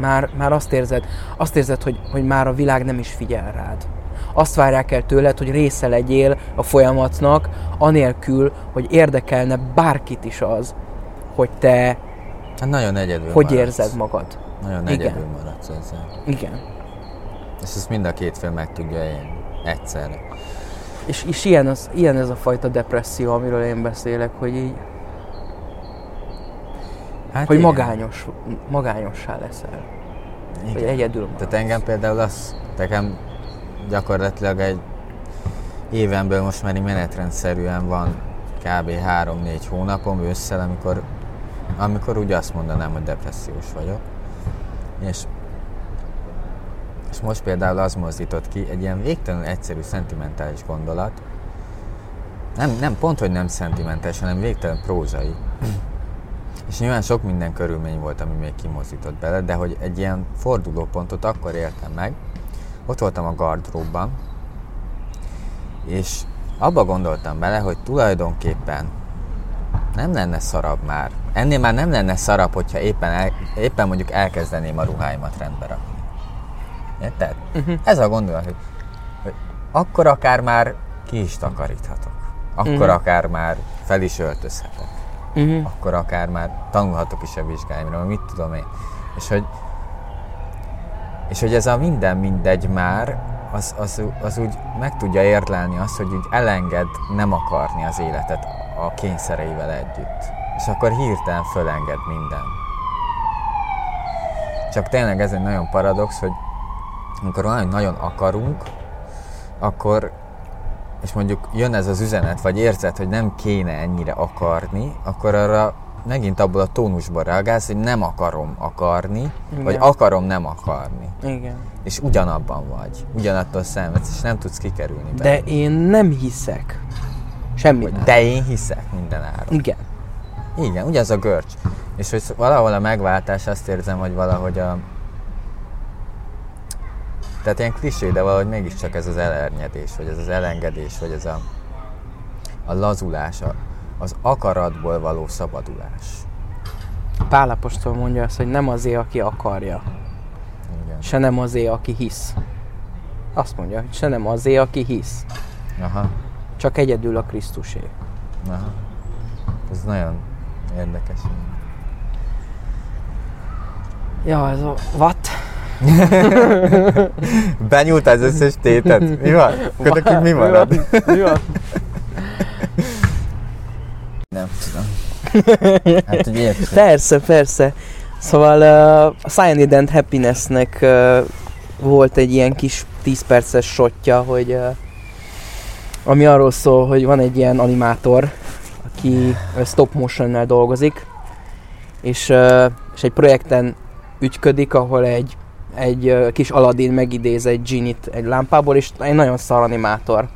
Már, már azt érzed, azt érzed hogy, hogy már a világ nem is figyel rád. Azt várják el tőled, hogy része legyél a folyamatnak, anélkül, hogy érdekelne bárkit is az, hogy te Hát nagyon egyedül hogy maradsz. érzed magad. Nagyon Igen. egyedül maradsz ezzel. Igen. És ezt mind a két fél meg tudja élni. Egyszerre. És, és ilyen, az, ilyen ez a fajta depresszió, amiről én beszélek, hogy így, Hát hogy igen. magányos, magányossá leszel. Vagy Igen. egyedül maradsz. Tehát engem például az, nekem gyakorlatilag egy évenből most már menetrendszerűen van kb. 3-4 hónapom ősszel, amikor, amikor úgy azt mondanám, hogy depressziós vagyok. És, és most például az mozdított ki egy ilyen végtelenül egyszerű, szentimentális gondolat. Nem, nem pont, hogy nem szentimentális, hanem végtelen prózai. És nyilván sok minden körülmény volt, ami még kimozdított bele, de hogy egy ilyen fordulópontot akkor éltem meg, ott voltam a gardróbban, és abba gondoltam bele, hogy tulajdonképpen nem lenne szarabb már. Ennél már nem lenne szarabb, hogyha éppen, el, éppen mondjuk elkezdeném a ruháimat rendbe rakni. Érted? Uh-huh. Ez a gondolat, hogy, hogy akkor akár már ki is takaríthatok. Akkor uh-huh. akár már fel is öltözhetek Uh-huh. akkor akár már tanulhatok is a vizsgáimra, vagy mit tudom én. És hogy, és hogy ez a minden mindegy már, az, az, az úgy meg tudja érlelni azt, hogy úgy elenged nem akarni az életet a kényszereivel együtt. És akkor hirtelen fölenged minden. Csak tényleg ez egy nagyon paradox, hogy amikor valamit nagyon akarunk, akkor és mondjuk jön ez az üzenet, vagy érzed, hogy nem kéne ennyire akarni, akkor arra megint abból a tónusból reagálsz, hogy nem akarom akarni, Igen. vagy akarom nem akarni. Igen. És ugyanabban vagy, ugyanattól szenvedsz, és nem tudsz kikerülni De belőle. én nem hiszek. Semmi. De én hiszek minden áron. Igen. Igen, ugye az a görcs. És hogy valahol a megváltás azt érzem, hogy valahogy a... Tehát ilyen klisé, de valahogy mégiscsak ez az elernyedés, vagy ez az elengedés, vagy ez a, a lazulás, a, az akaratból való szabadulás. Pálapostól mondja azt, hogy nem azért, aki akarja, Igen. se nem azért, aki hisz. Azt mondja, hogy se nem azért, aki hisz, Aha. csak egyedül a Krisztusé. Aha. Ez nagyon érdekes. Ja, ez a what? Benyúltál az összes tétet? Mi van? Akkor nekünk mi marad? Mi van? Nem tudom. Hát, hogy érted? Persze, persze. Szóval uh, a Cyanide and Happinessnek uh, volt egy ilyen kis 10 perces shotja, hogy uh, ami arról szól, hogy van egy ilyen animátor, aki uh, stop motionnel dolgozik, és, uh, és egy projekten ügyködik, ahol egy, egy kis Aladdin megidéz egy Ginit egy lámpából, és egy nagyon szar animátor.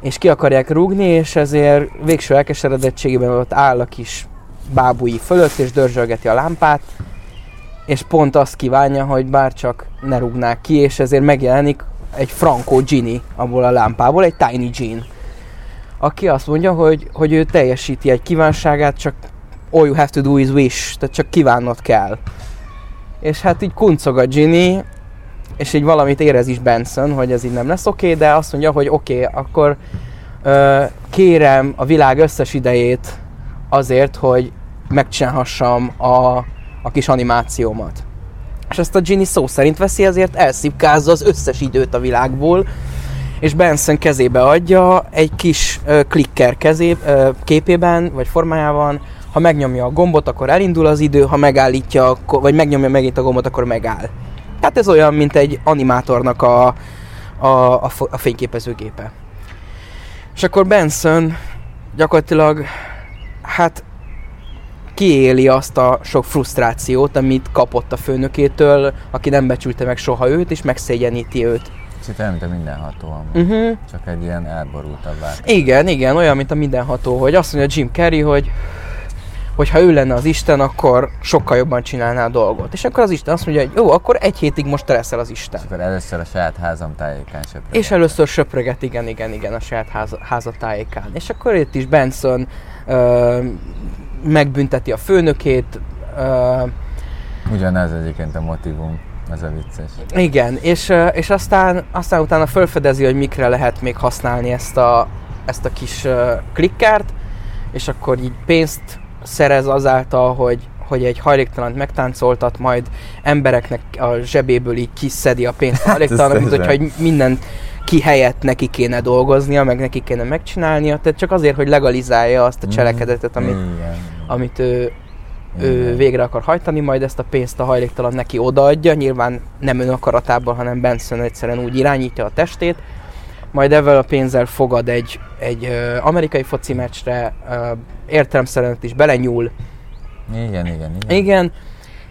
És ki akarják rúgni, és ezért végső elkeseredettségében ott áll a kis bábui fölött, és dörzsölgeti a lámpát, és pont azt kívánja, hogy bárcsak ne rúgnák ki, és ezért megjelenik egy Franco Gini abból a lámpából, egy Tiny Jean, aki azt mondja, hogy, hogy ő teljesíti egy kívánságát, csak all you have to do is wish, tehát csak kívánnod kell. És hát így kuncog a Ginny, és így valamit érez is Benson, hogy ez így nem lesz oké, okay, de azt mondja, hogy oké, okay, akkor ö, kérem a világ összes idejét azért, hogy megcsinálhassam a, a kis animációmat. És ezt a Ginny szó szerint veszi, ezért elszipkázza az összes időt a világból, és Benson kezébe adja egy kis ö, klikker kezé, ö, képében, vagy formájában, ha megnyomja a gombot, akkor elindul az idő, ha megállítja, akkor, vagy megnyomja megint a gombot, akkor megáll. Tehát ez olyan, mint egy animátornak a, a, a, a fényképezőgépe. És akkor Benson gyakorlatilag, hát kiéli azt a sok frusztrációt, amit kapott a főnökétől, aki nem becsülte meg soha őt, és megszégyeníti őt. Kicsit olyan, mint a mindenható amúgy. Uh-huh. Csak egy ilyen elborultabb át. Igen, igen, olyan, mint a mindenható, hogy azt mondja Jim Carrey, hogy hogy ha ő lenne az Isten, akkor sokkal jobban csinálná a dolgot. És akkor az Isten azt mondja, hogy jó, akkor egy hétig most te leszel az Isten. És akkor először a saját házam tájékán söpröget. És először söpröget, igen, igen, igen, a saját háza, háza tájékán. És akkor itt is Benson ö, megbünteti a főnökét, ö, Ugyanez egyébként a motivum, ez a vicces. igen, és, és aztán, aztán utána felfedezi, hogy mikre lehet még használni ezt a, ezt a kis klikkert, és akkor így pénzt szerez azáltal, hogy, hogy egy hajléktalant megtáncoltat, majd embereknek a zsebéből így kiszedi a pénzt a hajléktalannak, mint hogyha hogy mindent ki helyett neki kéne dolgoznia, meg neki kéne megcsinálnia, tehát csak azért, hogy legalizálja azt a cselekedetet, amit, Igen. amit ő, ő végre akar hajtani, majd ezt a pénzt a hajléktalan neki odaadja, nyilván nem ön akaratában, hanem Benson egyszerűen úgy irányítja a testét, majd ezzel a pénzzel fogad egy, egy amerikai foci meccsre, értelemszerűen is belenyúl, Igen, igen, igen. igen,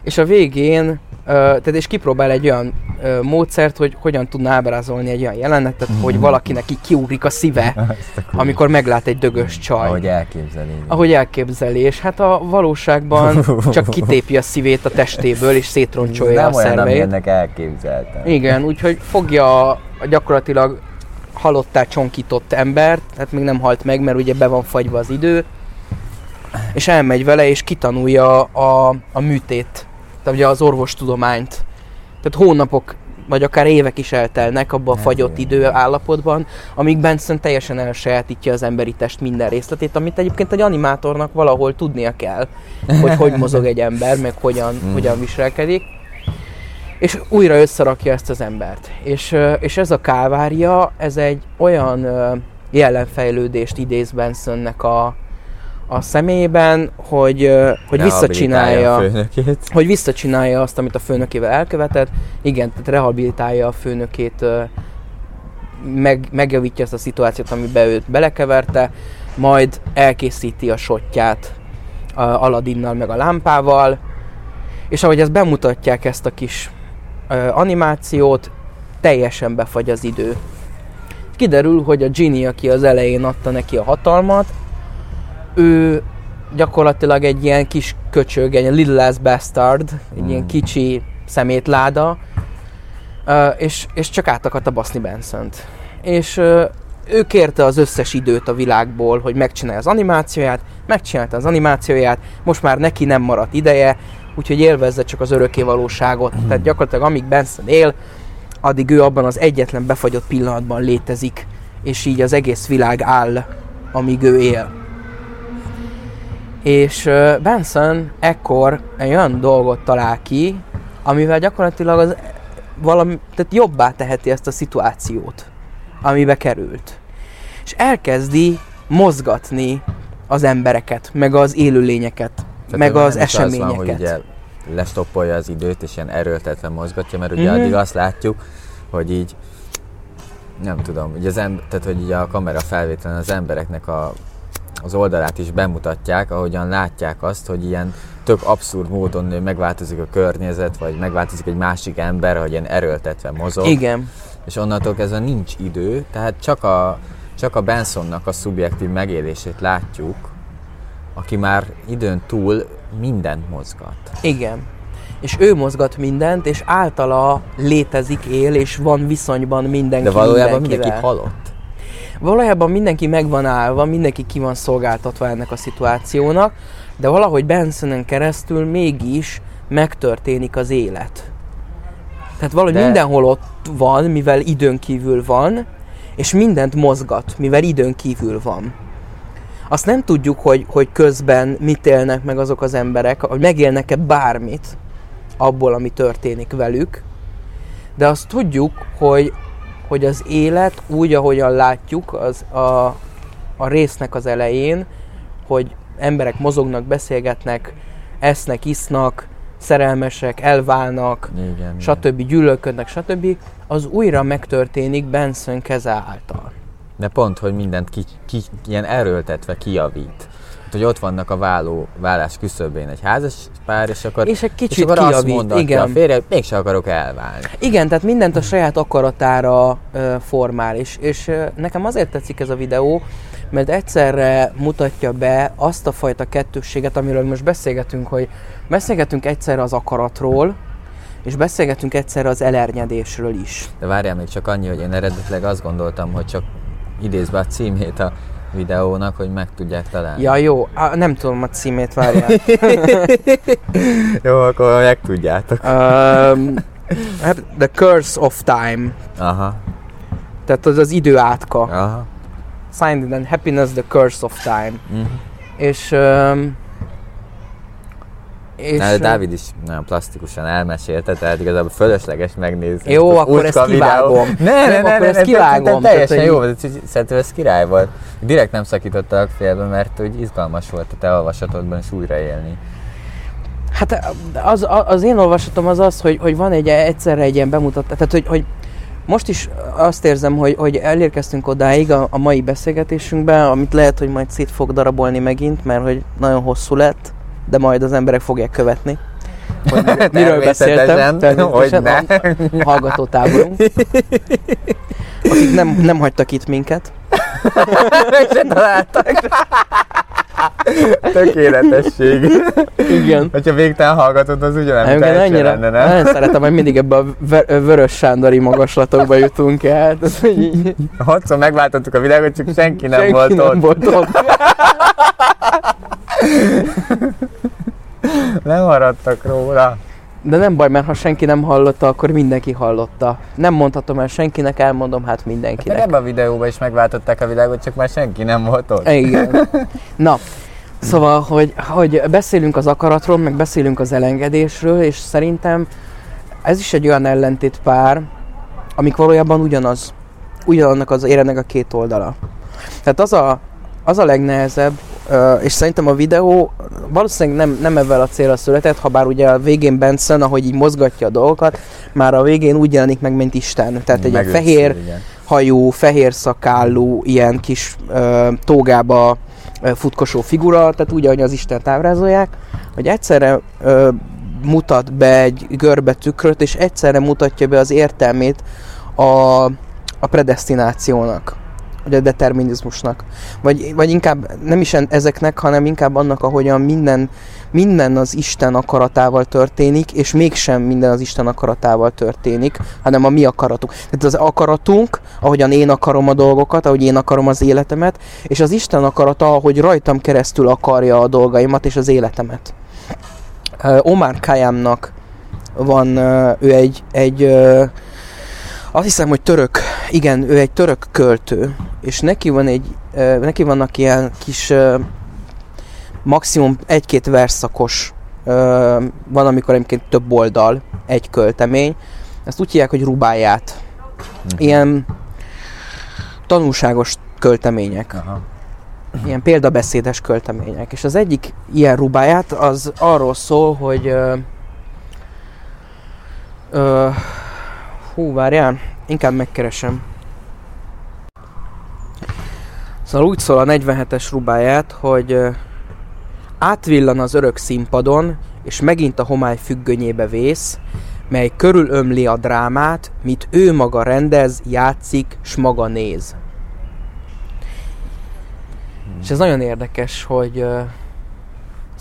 és a végén, tehát és kipróbál egy olyan módszert, hogy hogyan tudna ábrázolni egy olyan jelenetet, hogy valakinek így kiugrik a szíve, amikor meglát egy dögös csaj. Ahogy elképzeli. ahogy elképzeli, és hát a valóságban csak kitépi a szívét a testéből, és szétroncsolja nem a olyan, szerveit. amilyennek elképzeltem. Igen, úgyhogy fogja a gyakorlatilag halottá csonkított embert, tehát még nem halt meg, mert ugye be van fagyva az idő, és elmegy vele, és kitanulja a, a műtét, tehát ugye az orvostudományt. Tehát hónapok, vagy akár évek is eltelnek abban a fagyott idő állapotban, amíg Benson teljesen elsajátítja az emberi test minden részletét, amit egyébként egy animátornak valahol tudnia kell, hogy hogy mozog egy ember, meg hogyan, Mm. hogyan viselkedik és újra összerakja ezt az embert. És, és ez a kávária, ez egy olyan jelenfejlődést idéz Bensonnek a, a személyében, hogy, hogy visszacsinálja hogy visszacsinálja azt, amit a főnökével elkövetett. Igen, tehát rehabilitálja a főnökét, meg, megjavítja ezt a szituációt, amiben őt belekeverte, majd elkészíti a shotját a Aladinnal meg a lámpával, és ahogy ezt bemutatják ezt a kis animációt, teljesen befagy az idő. Kiderül, hogy a Ginny, aki az elején adta neki a hatalmat, ő gyakorlatilag egy ilyen kis köcsög, egy little ass bastard, egy Mm. ilyen kicsi szemétláda, és, és csak át akarta baszni Bensont. És ö, ő kérte az összes időt a világból, hogy megcsinálja az animációját, megcsinálta az animációját, most már neki nem maradt ideje, úgyhogy élvezze csak az örökké valóságot. Mm. Tehát gyakorlatilag amíg Benson él, addig ő abban az egyetlen befagyott pillanatban létezik, és így az egész világ áll, amíg ő él. És Benson ekkor egy olyan dolgot talál ki, amivel gyakorlatilag az valami, tehát jobbá teheti ezt a szituációt, amibe került. És elkezdi mozgatni az embereket, meg az élőlényeket, Tehát meg az eseményeket. Az van, hogy ugye lestoppolja az időt, és ilyen erőltetve mozgatja, mert ugye mm-hmm. addig azt látjuk, hogy így nem tudom, ugye az ember, tehát hogy ugye a kamera felvételen az embereknek a, az oldalát is bemutatják, ahogyan látják azt, hogy ilyen tök abszurd módon megváltozik a környezet, vagy megváltozik egy másik ember, hogy ilyen erőltetve mozog. Igen. És onnantól kezdve nincs idő, tehát csak a, csak a Bensonnak a szubjektív megélését látjuk, aki már időn túl mindent mozgat. Igen. És ő mozgat mindent, és általa létezik, él, és van viszonyban mindenki De valójában mindenki halott. Valójában mindenki meg van állva, mindenki ki van szolgáltatva ennek a szituációnak, de valahogy Bensonen keresztül mégis megtörténik az élet. Tehát valahogy de... mindenhol ott van, mivel időn kívül van, és mindent mozgat, mivel időn kívül van. Azt nem tudjuk, hogy, hogy közben mit élnek meg azok az emberek, hogy megélnek-e bármit abból, ami történik velük, de azt tudjuk, hogy, hogy az élet úgy, ahogyan látjuk az a, a résznek az elején, hogy emberek mozognak, beszélgetnek, esznek, isznak, szerelmesek, elválnak, igen, stb. Igen. gyűlölködnek, stb. Az újra megtörténik Benson keze által. De pont, hogy mindent ki, ki, ilyen erőltetve kijavít. Hát, hogy ott vannak a váló, vállás küszöbén egy házas pár, és akkor, és egy kicsit és akkor kijavít, azt mondatja igen. a férje, hogy mégsem akarok elválni. Igen, tehát mindent a saját akaratára uh, formál, és, és nekem azért tetszik ez a videó, mert egyszerre mutatja be azt a fajta kettősséget, amiről most beszélgetünk, hogy beszélgetünk egyszerre az akaratról, és beszélgetünk egyszerre az elernyedésről is. De várjál még csak annyi, hogy én eredetileg azt gondoltam, hogy csak idézve a címét a videónak, hogy meg tudják találni. Ja, jó, a, nem tudom a címét, várjál. jó, akkor meg tudjátok. um, the Curse of Time. Aha. Tehát az az idő átka. Aha. Signed in Happiness, The Curse of Time. Uh-huh. És um, és Na, Dávid is nagyon plastikusan elmesélte, tehát igazából fölösleges megnézni. Jó, akkor ezt kivágom. Ne, ne, ne, ne, ezt kivágom. Teljesen jó, szerintem ez király volt. Direkt nem szakítottak félbe, mert úgy izgalmas volt a te olvasatodban is újraélni. Hát az, az én olvasatom az az, hogy, hogy van egy egyszerre egy ilyen bemutatás, tehát hogy, hogy most is azt érzem, hogy, hogy elérkeztünk odáig a, a mai beszélgetésünkben, amit lehet, hogy majd szét fog darabolni megint, mert hogy nagyon hosszú lett de majd az emberek fogják követni. Hogy miről beszéltem, természetesen a hallgatótáborunk, akik nem, nem hagytak itt minket. Meg se találtak. Tökéletesség. Igen. Hogyha végtelen hallgatod, az ugye nem Igen, annyira, lenne, nem? Nagyon szeretem, hogy mindig ebbe a vörös sándori magaslatokba jutunk el. Hatszor megváltottuk a világot, csak senki nem senki volt nem ott. Volt ott. nem maradtak róla. De nem baj, mert ha senki nem hallotta, akkor mindenki hallotta. Nem mondhatom el senkinek, elmondom hát mindenkinek. Hát ebben a videóban is megváltották a világot, csak már senki nem volt ott. Igen. Na, szóval, hogy, hogy beszélünk az akaratról, meg beszélünk az elengedésről, és szerintem ez is egy olyan ellentét pár, amik valójában ugyanaz, ugyanannak az érenek a két oldala. Tehát az a, az a legnehezebb, és szerintem a videó valószínűleg nem, nem ebben a célra született, ha bár ugye a végén Benson, ahogy így mozgatja a dolgokat, már a végén úgy jelenik meg, mint Isten. Tehát egy fehér igen. hajú, fehér szakállú, ilyen kis uh, tógába futkosó figura, tehát úgy, ahogy az Isten ábrázolják, hogy egyszerre uh, mutat be egy görbe tükröt, és egyszerre mutatja be az értelmét a, a predestinációnak vagy a determinizmusnak. Vagy, vagy inkább nem is ezeknek, hanem inkább annak, ahogyan minden, minden az Isten akaratával történik, és mégsem minden az Isten akaratával történik, hanem a mi akaratunk. Tehát az akaratunk, ahogyan én akarom a dolgokat, ahogy én akarom az életemet, és az Isten akarata, ahogy rajtam keresztül akarja a dolgaimat és az életemet. Omar Khayyamnak van, ő egy, egy azt hiszem, hogy török, igen, ő egy török költő, és neki van egy, neki vannak ilyen kis maximum egy-két verszakos, van amikor egyébként több oldal, egy költemény, ezt úgy hívják, hogy rubáját. Mhm. Ilyen tanulságos költemények. Aha. Ilyen példabeszédes költemények. És az egyik ilyen rubáját az arról szól, hogy ö, ö, hú, várjál, inkább megkeresem. Szóval úgy szól a 47-es rubáját, hogy átvillan az örök színpadon, és megint a homály függönyébe vész, mely körülömli a drámát, mit ő maga rendez, játszik, s maga néz. És ez nagyon érdekes, hogy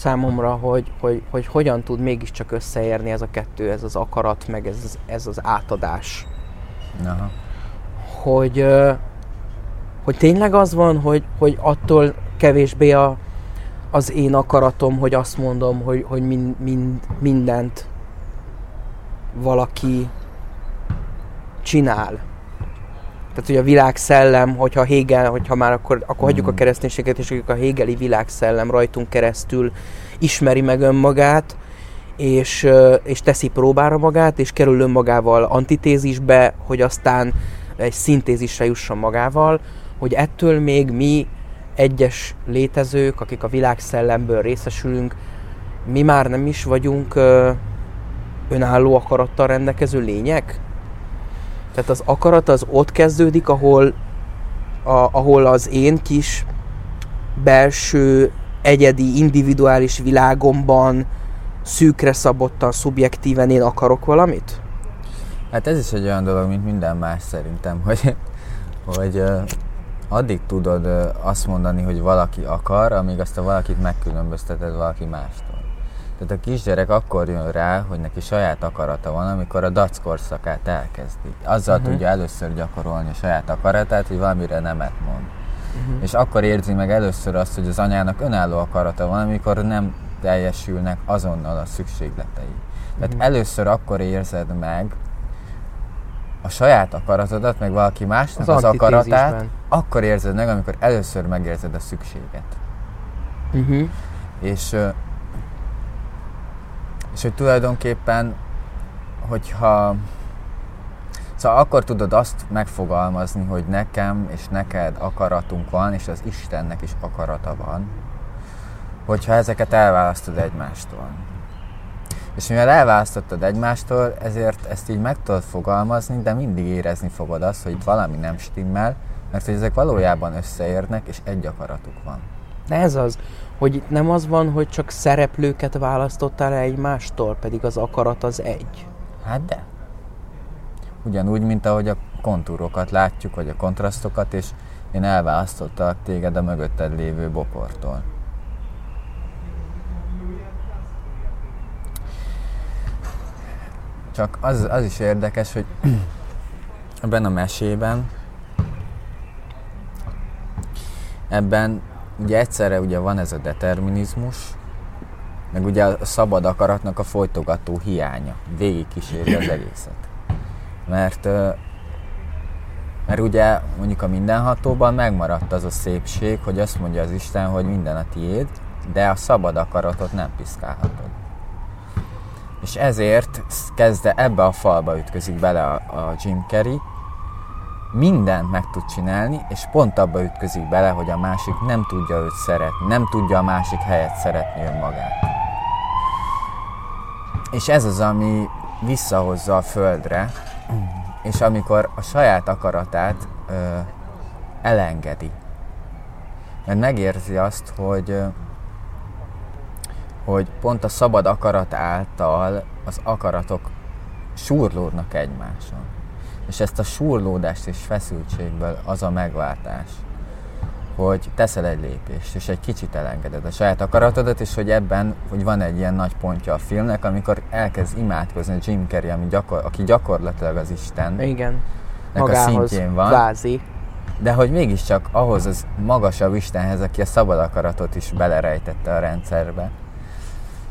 számomra, hogy, hogy, hogy hogyan tud mégiscsak összeérni ez a kettő, ez az akarat, meg ez, ez az átadás. Aha. Hogy, hogy tényleg az van, hogy, hogy attól kevésbé a, az én akaratom, hogy azt mondom, hogy, hogy mind, mind, mindent valaki csinál. Tehát, hogy a világszellem, hogyha Hegel, hogyha már akkor, akkor hagyjuk a hmm. kereszténységet, és a Hegeli világszellem rajtunk keresztül ismeri meg önmagát, és, és teszi próbára magát, és kerül önmagával antitézisbe, hogy aztán egy szintézisre jusson magával, hogy ettől még mi egyes létezők, akik a világszellemből részesülünk, mi már nem is vagyunk önálló akarattal rendelkező lények? Tehát az akarat az ott kezdődik, ahol, a, ahol az én kis belső, egyedi, individuális világomban szűkre szabottan, szubjektíven én akarok valamit? Hát ez is egy olyan dolog, mint minden más szerintem, hogy, hogy addig tudod azt mondani, hogy valaki akar, amíg azt a valakit megkülönbözteted valaki mástól. Tehát a kisgyerek akkor jön rá, hogy neki saját akarata van, amikor a dac korszakát elkezdi. Azzal uh-huh. tudja először gyakorolni a saját akaratát, hogy valamire nemet mond. Uh-huh. És akkor érzi meg először azt, hogy az anyának önálló akarata van, amikor nem teljesülnek azonnal a szükségletei. Tehát uh-huh. először akkor érzed meg a saját akaratodat, meg valaki másnak az, az akaratát, akkor érzed meg, amikor először megérzed a szükséget. Uh-huh. És és hogy tulajdonképpen, hogyha Szóval akkor tudod azt megfogalmazni, hogy nekem és neked akaratunk van, és az Istennek is akarata van, hogyha ezeket elválasztod egymástól. És mivel elválasztottad egymástól, ezért ezt így meg tudod fogalmazni, de mindig érezni fogod azt, hogy itt valami nem stimmel, mert hogy ezek valójában összeérnek, és egy akaratuk van. De ez az, hogy itt nem az van, hogy csak szereplőket választottál egymástól, pedig az akarat az egy. Hát de. Ugyanúgy, mint ahogy a kontúrokat látjuk, vagy a kontrasztokat, és én elválasztottalak téged a mögötted lévő bokortól. Csak az, az is érdekes, hogy ebben a mesében ebben ugye egyszerre ugye van ez a determinizmus, meg ugye a szabad akaratnak a folytogató hiánya. Végig kíséri az egészet. Mert, mert ugye mondjuk a mindenhatóban megmaradt az a szépség, hogy azt mondja az Isten, hogy minden a tiéd, de a szabad akaratot nem piszkálhatod. És ezért kezdve ebbe a falba ütközik bele a, a Jim Carrey, mindent meg tud csinálni, és pont abba ütközik bele, hogy a másik nem tudja őt szeretni, nem tudja a másik helyet szeretni önmagát. És ez az, ami visszahozza a földre, és amikor a saját akaratát ö, elengedi. Mert megérzi azt, hogy, hogy pont a szabad akarat által az akaratok súrlódnak egymáson És ezt a surlódást és feszültségből az a megváltás, hogy teszel egy lépést, és egy kicsit elengeded a saját akaratodat, és hogy ebben hogy van egy ilyen nagy pontja a filmnek, amikor elkezd imádkozni Jim Carrey, ami gyakor, aki gyakorlatilag az Isten. Igen. a Magához szintjén van. Vázi. De hogy mégiscsak ahhoz az magasabb Istenhez, aki a szabad akaratot is belerejtette a rendszerbe.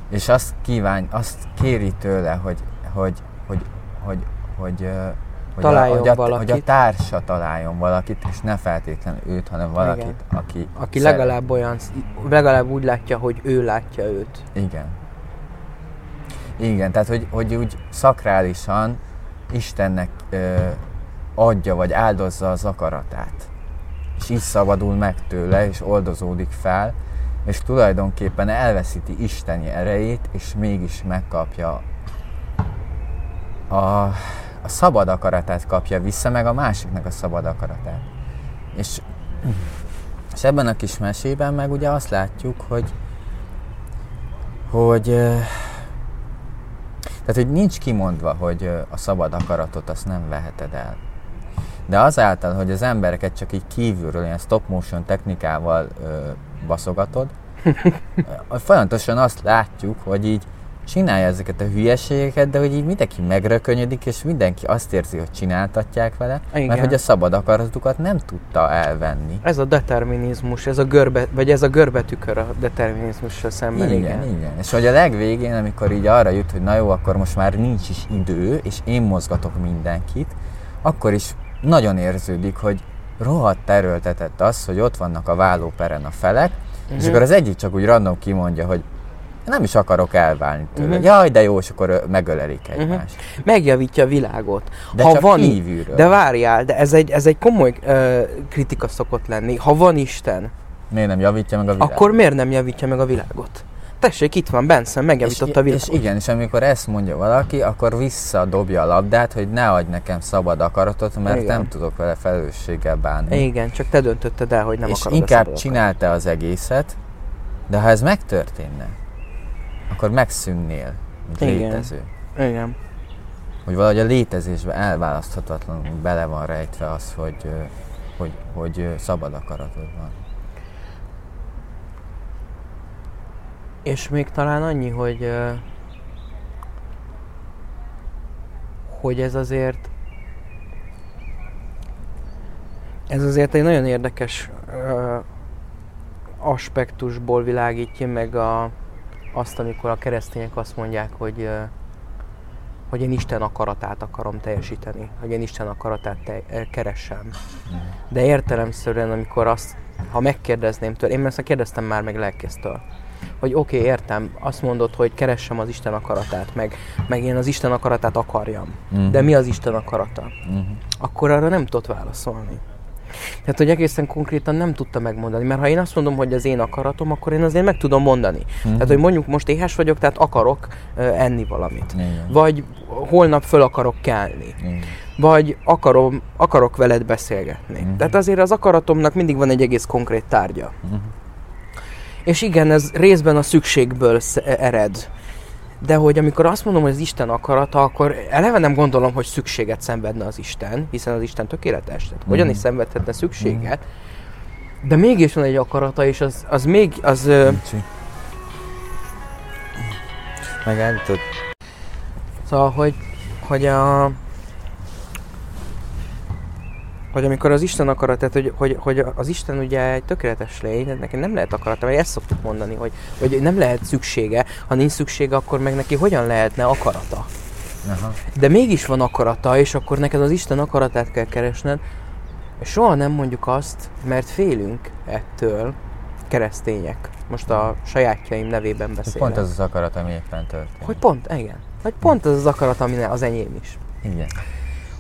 És azt kíván, azt kéri tőle, hogy, hogy, hogy, hogy, hogy, ö, hogy, Találjon a, hogy, a, valakit. hogy a társa találjon valakit, és ne feltétlenül őt, hanem valakit, Igen. aki... Aki szeret. legalább olyan, legalább úgy látja, hogy ő látja őt. Igen. Igen, tehát hogy, hogy úgy szakrálisan Istennek ö, adja vagy áldozza az akaratát. És így szabadul meg tőle, és oldozódik fel, és tulajdonképpen elveszíti isteni erejét, és mégis megkapja a, a szabad akaratát kapja vissza, meg a másiknak a szabad akaratát. És, és ebben a kis mesében meg ugye azt látjuk, hogy hogy tehát, hogy nincs kimondva, hogy a szabad akaratot azt nem veheted el. De azáltal, hogy az embereket csak így kívülről, ilyen stop motion technikával ö, baszogatod, folyamatosan azt látjuk, hogy így csinálja ezeket a hülyeségeket, de hogy így mindenki megrökönyödik, és mindenki azt érzi, hogy csináltatják vele, Igen. mert hogy a szabad akaratukat nem tudta elvenni. Ez a determinizmus, ez a görbe, vagy ez a görbetükör a determinizmussal szemben. Igen, Igen. igen. És hogy a legvégén, amikor így arra jut, hogy na jó, akkor most már nincs is idő, és én mozgatok mindenkit, akkor is nagyon érződik, hogy rohadt erőltetett az, hogy ott vannak a vállóperen a felek, uh-huh. és Mhm. akkor az egyik csak úgy random kimondja, hogy nem is akarok elválni tőle. Mhm. Uh-huh. Jaj, de jó, és akkor megölelik egymást. Megjavítja a világot. De ha csak van, kívülről. De várjál, de ez egy, ez egy komoly ö, kritika szokott lenni. Ha van Isten, Miért nem javítja meg a világot? akkor miért nem javítja meg a világot? Tessék, itt van Benson, megjavította a világot. és igen, és amikor ezt mondja valaki, akkor visszadobja a labdát, hogy ne adj nekem szabad akaratot, mert Igen. nem tudok vele felelősséggel bánni. Igen, csak te döntötted el, hogy nem és akarod inkább csinálta az egészet, de ha ez megtörténne, akkor megszűnnél, mint Igen. létező. Igen. Hogy valahogy a létezésbe elválaszthatatlanul bele van rejtve az, hogy, hogy, hogy szabad akaratod van. És még talán annyi, hogy hogy ez azért ez azért egy nagyon érdekes ö, aspektusból világítja meg a, azt, amikor a keresztények azt mondják, hogy hogy én Isten akaratát akarom teljesíteni, hogy én Isten akaratát te, keresem. De értelemszerűen, amikor azt, ha megkérdezném tőle, én ezt kérdeztem már meg lelkésztől, hogy oké, okay, értem, azt mondod, hogy keressem az Isten akaratát, meg, meg én az Isten akaratát akarjam. Mhm. De mi az Isten akarata? Uh-huh. Akkor arra nem tudott válaszolni. Tehát, hogy egészen konkrétan nem tudta megmondani, mert ha én azt mondom, hogy az én akaratom, akkor én azért meg tudom mondani. Mhm. Tehát, hogy mondjuk most éhes vagyok, tehát akarok ö, enni valamit. Igen. Vagy holnap föl akarok kelni. Igen. Vagy akarom, akarok veled beszélgetni. Mhm. Tehát azért az akaratomnak mindig van egy egész konkrét tárgya. Mhm. És igen, ez részben a szükségből sz- ered. De hogy amikor azt mondom, hogy az Isten akarata, akkor eleve nem gondolom, hogy szükséget szenvedne az Isten, hiszen az Isten tökéletes. Tehát hogyan is szenvedhetne szükséget. De mégis van egy akarata, és az, az még, az... ö, Bocsi. Megállítod? Szóval, hogy, hogy a... Hogy amikor az Isten akarat, tehát hogy, hogy, hogy az Isten ugye egy tökéletes lény, de neki nem lehet akarata, vagy ezt szoktuk mondani, hogy, hogy nem lehet szüksége, ha nincs szüksége, akkor meg neki hogyan lehetne akarata? Aha. De mégis van akarata, és akkor neked az Isten akaratát kell keresned, és soha nem mondjuk azt, mert félünk ettől, keresztények. Most a sajátjaim nevében beszélek. pont az az akarat, ami éppen történt. Hogy pont, igen. Hogy pont az az akarat, ami az enyém is. Igen.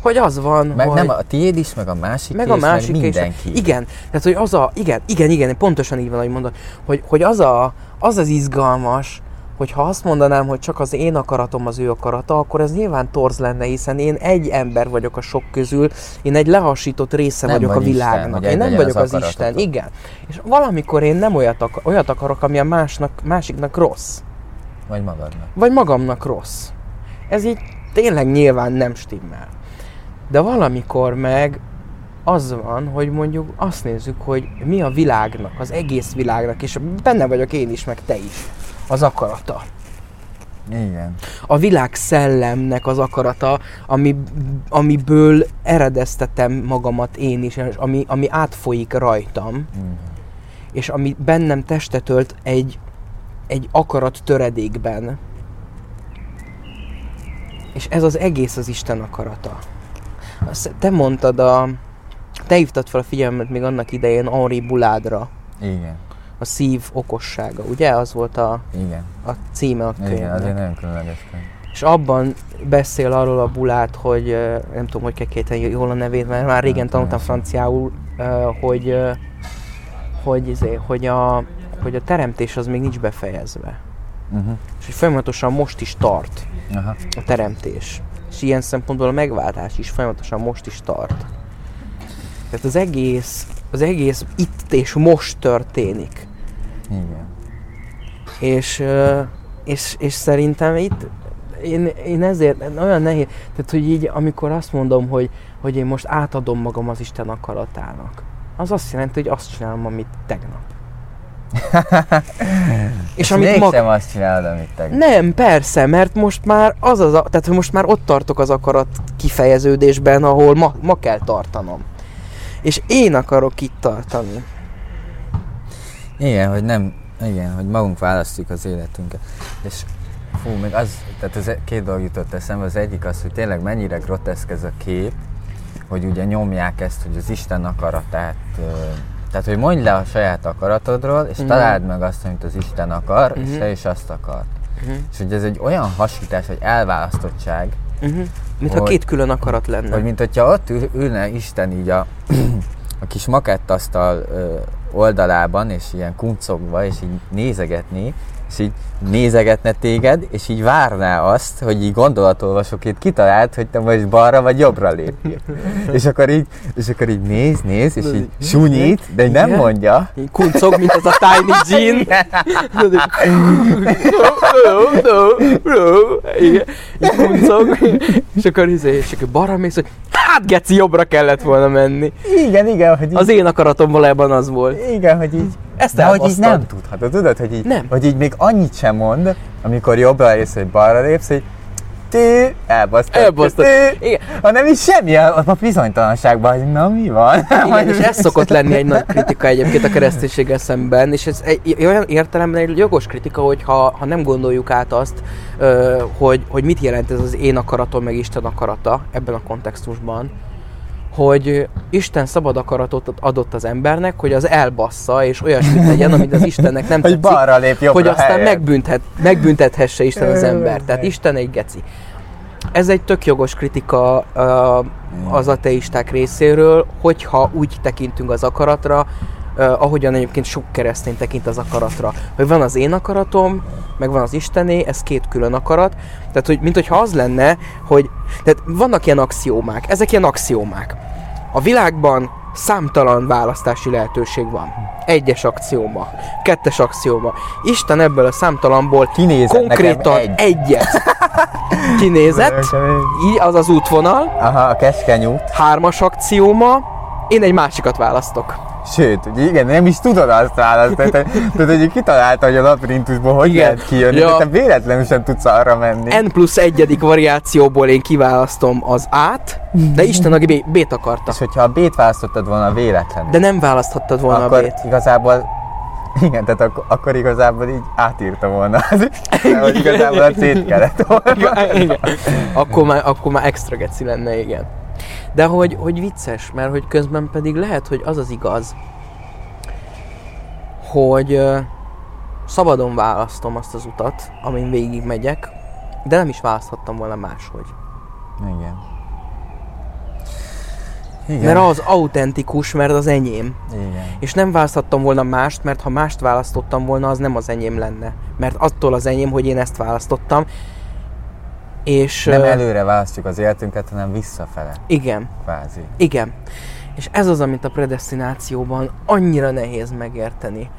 Hogy az van, Meg hogy... nem a tiéd is, meg a másik meg is, a másik meg mindenki. Igen, tehát hogy az a, igen, igen, igen, pontosan így van, ahogy mondod, hogy, hogy az, a, az az izgalmas, hogy ha azt mondanám, hogy csak az én akaratom az ő akarata, akkor ez nyilván torz lenne, hiszen én egy ember vagyok a sok közül, én egy lehasított része Nem vagyok a vagy Isten, világnak. hogy én nem vagyok az az, Isten, igen. És valamikor én nem olyat, akar, olyat akarok, ami a másnak, másiknak rossz. Vagy magadnak. Vagy magamnak rossz. Ez így tényleg nyilván nem stimmel. De valamikor meg az van, hogy mondjuk azt nézzük, hogy mi a világnak, az egész világnak, és benne vagyok én is, meg te is, az akarata. Igen. A világ szellemnek az akarata, ami, amiből eredeztetem magamat én is, és ami, ami átfolyik rajtam, Igen. és ami bennem testet ölt egy, egy akarat töredékben. És ez az egész az Isten akarata. Azt te mondtad a... Te hívtad fel a figyelmet még annak idején Henri Buládra, Igen. a szív okossága, ugye? Az volt a, Igen. a címe a Igen, könyvnek. azért nagyon különleges könyv. És abban beszél arról a bulát, hogy nem tudom, hogy kell kéteni jól a nevét, mert már régen Nem tanultam tudom. franciául, hogy, hogy, izé, hogy, a, hogy a teremtés az még nincs befejezve. Uh-huh. És hogy folyamatosan most is tart Aha. a teremtés. És ilyen szempontból a megváltás is folyamatosan most is tart. Tehát az egész, az egész itt és most történik. Igen. És, és, és szerintem itt én, én ezért olyan nehéz, tehát hogy így amikor azt mondom, hogy, hogy én most átadom magam az Isten akaratának, az azt jelenti, hogy azt csinálom, amit tegnap. És amit mégsem azt csinálod, amit tegnap. Nem, persze, mert most már az az, a, tehát most már ott tartok az akarat kifejeződésben, ahol ma, ma kell tartanom. És én akarok itt tartani. Igen, hogy nem, igen, hogy magunk választjuk az életünket. És fú, még az, tehát ez két dolog jutott eszembe, az egyik az, hogy tényleg mennyire groteszk ez a kép, hogy ugye nyomják ezt, hogy az Isten akaratát, tehát hogy mondj le a saját akaratodról, és Mhm. találd meg azt, amit az Isten akar, és Mhm. te is azt akar. Uh-huh. És hogy ez egy olyan hasítás, hogy elválasztottság, Uh-huh. Mint ha két külön akarat lenne. hogy mint hogyha ott ül, ülne Isten így a, a kis makettasztal ö, oldalában, és ilyen kuncogva, és így nézegetné, és így nézegetne téged, és így várná azt, hogy így gondolatolvasóként kitalált, hogy te most balra vagy jobbra lépjél. és akkor így, és akkor így néz, néz, és így sunyít, de így nem mondja. Így kuncog, mint az a Tiny Jean. Igen. Így kuncog. És akkor, izé, és akkor balra mész, hogy hát geci, jobbra kellett volna menni. Igen, igen, hogy így, Az én akaratom valójában az volt. Igen, hogy így, Ezt de hogy így nem tudhatod, tudod, hogy így, Nem. hogy így még annyit sem mond, amikor jobbra lépsz, vagy balra lépsz, hogy ti, elbasztad. Elbasztad. Ti, Igen. hanem is semmi a, a bizonytalanságban, hogy na mi van. Igen, és ez szokott lenni egy nagy kritika egyébként a kereszténységgel szemben, és ez egy olyan értelemben egy jogos kritika, hogy ha, ha nem gondoljuk át azt, hogy, hogy mit jelent ez az én akaratom, meg Isten akarata ebben a kontextusban, hogy Isten szabad akaratot adott az embernek, hogy az elbassza, és olyasmit tegyen, amit az Istennek nem hogy tetszik, balra lép jobbra hogy aztán helyett. megbüntet, megbüntethesse Isten az Ö, ember. Tehát. Isten egy geci. Ez egy tök jogos kritika az ateisták részéről, hogyha úgy tekintünk az akaratra, uh, ahogyan egyébként sok keresztény tekint az akaratra. Hogy van az én akaratom, meg van az Istené, ez két külön akarat. Tehát, hogy, mint hogyha az lenne, hogy tehát vannak ilyen axiómák, ezek ilyen axiómák. A világban számtalan választási lehetőség van. Egyes akcióma, kettes akcióma. Isten ebből a számtalanból Kinézett konkrétan egy. egyet kinézett, így az az útvonal, Aha, a keskeny út. hármas akcióma, én egy másikat választok. Sőt, ugye igen, nem is tudod azt választani. Tehát, tehát így kitalálta, hogy a labirintusból hogy Igen. lehet kijönni, Ja. te véletlenül sem tudsz arra menni. N plusz egyedik variációból én kiválasztom az át, de Isten a B- B-t akarta. És hogyha a B-t választottad volna véletlenül, De nem választhattad volna akkor a B-t. igazából igen, tehát ak- akkor igazából így átírta volna igazából a C-t kellett volna. Igen. Akkor már, akkor már extra geci lenne, igen. De hogy, hogy vicces, mert hogy közben pedig lehet, hogy az az igaz, hogy szabadon választom azt az utat, amin végig megyek, de nem is választhattam volna máshogy. Igen. Igen. Mert az autentikus, mert az enyém. Igen. És nem választhattam volna mást, mert ha mást választottam volna, az nem az enyém lenne. Mert attól az enyém, hogy én ezt választottam. És Nem előre választjuk az életünket, hanem visszafele, igen, kvázi. igen. És ez az, amit a predestinációban annyira nehéz megérteni,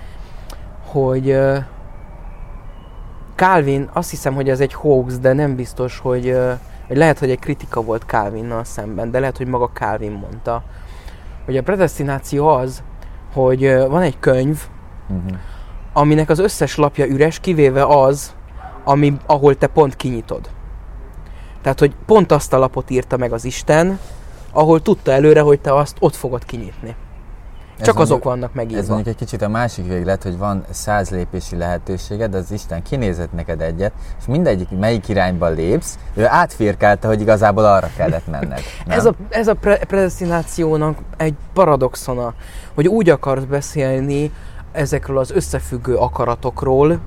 hogy Calvin, azt hiszem, hogy ez egy hoax, de nem biztos, hogy, vagy lehet, hogy egy kritika volt Calvinnal szemben, de lehet, hogy maga Calvin mondta, hogy a predestináció az, hogy van egy könyv, Uh-huh. aminek az összes lapja üres, kivéve az, ami, ahol te pont kinyitod. Tehát, hogy pont azt a lapot írta meg az Isten, ahol tudta előre, hogy te azt ott fogod kinyitni. Ez Csak azok mondjuk- vannak Ez megírva. mondjuk egy kicsit a másik véglet, hogy van száz lépési lehetőséged, de az Isten kinézett neked egyet, és mindegyik, melyik irányba lépsz, ő átfirkálta, hogy igazából arra kellett menned. Nem? Ez a, ez a pre- predestinációnak egy paradoxona, hogy úgy akarsz beszélni ezekről az összefüggő akaratokról,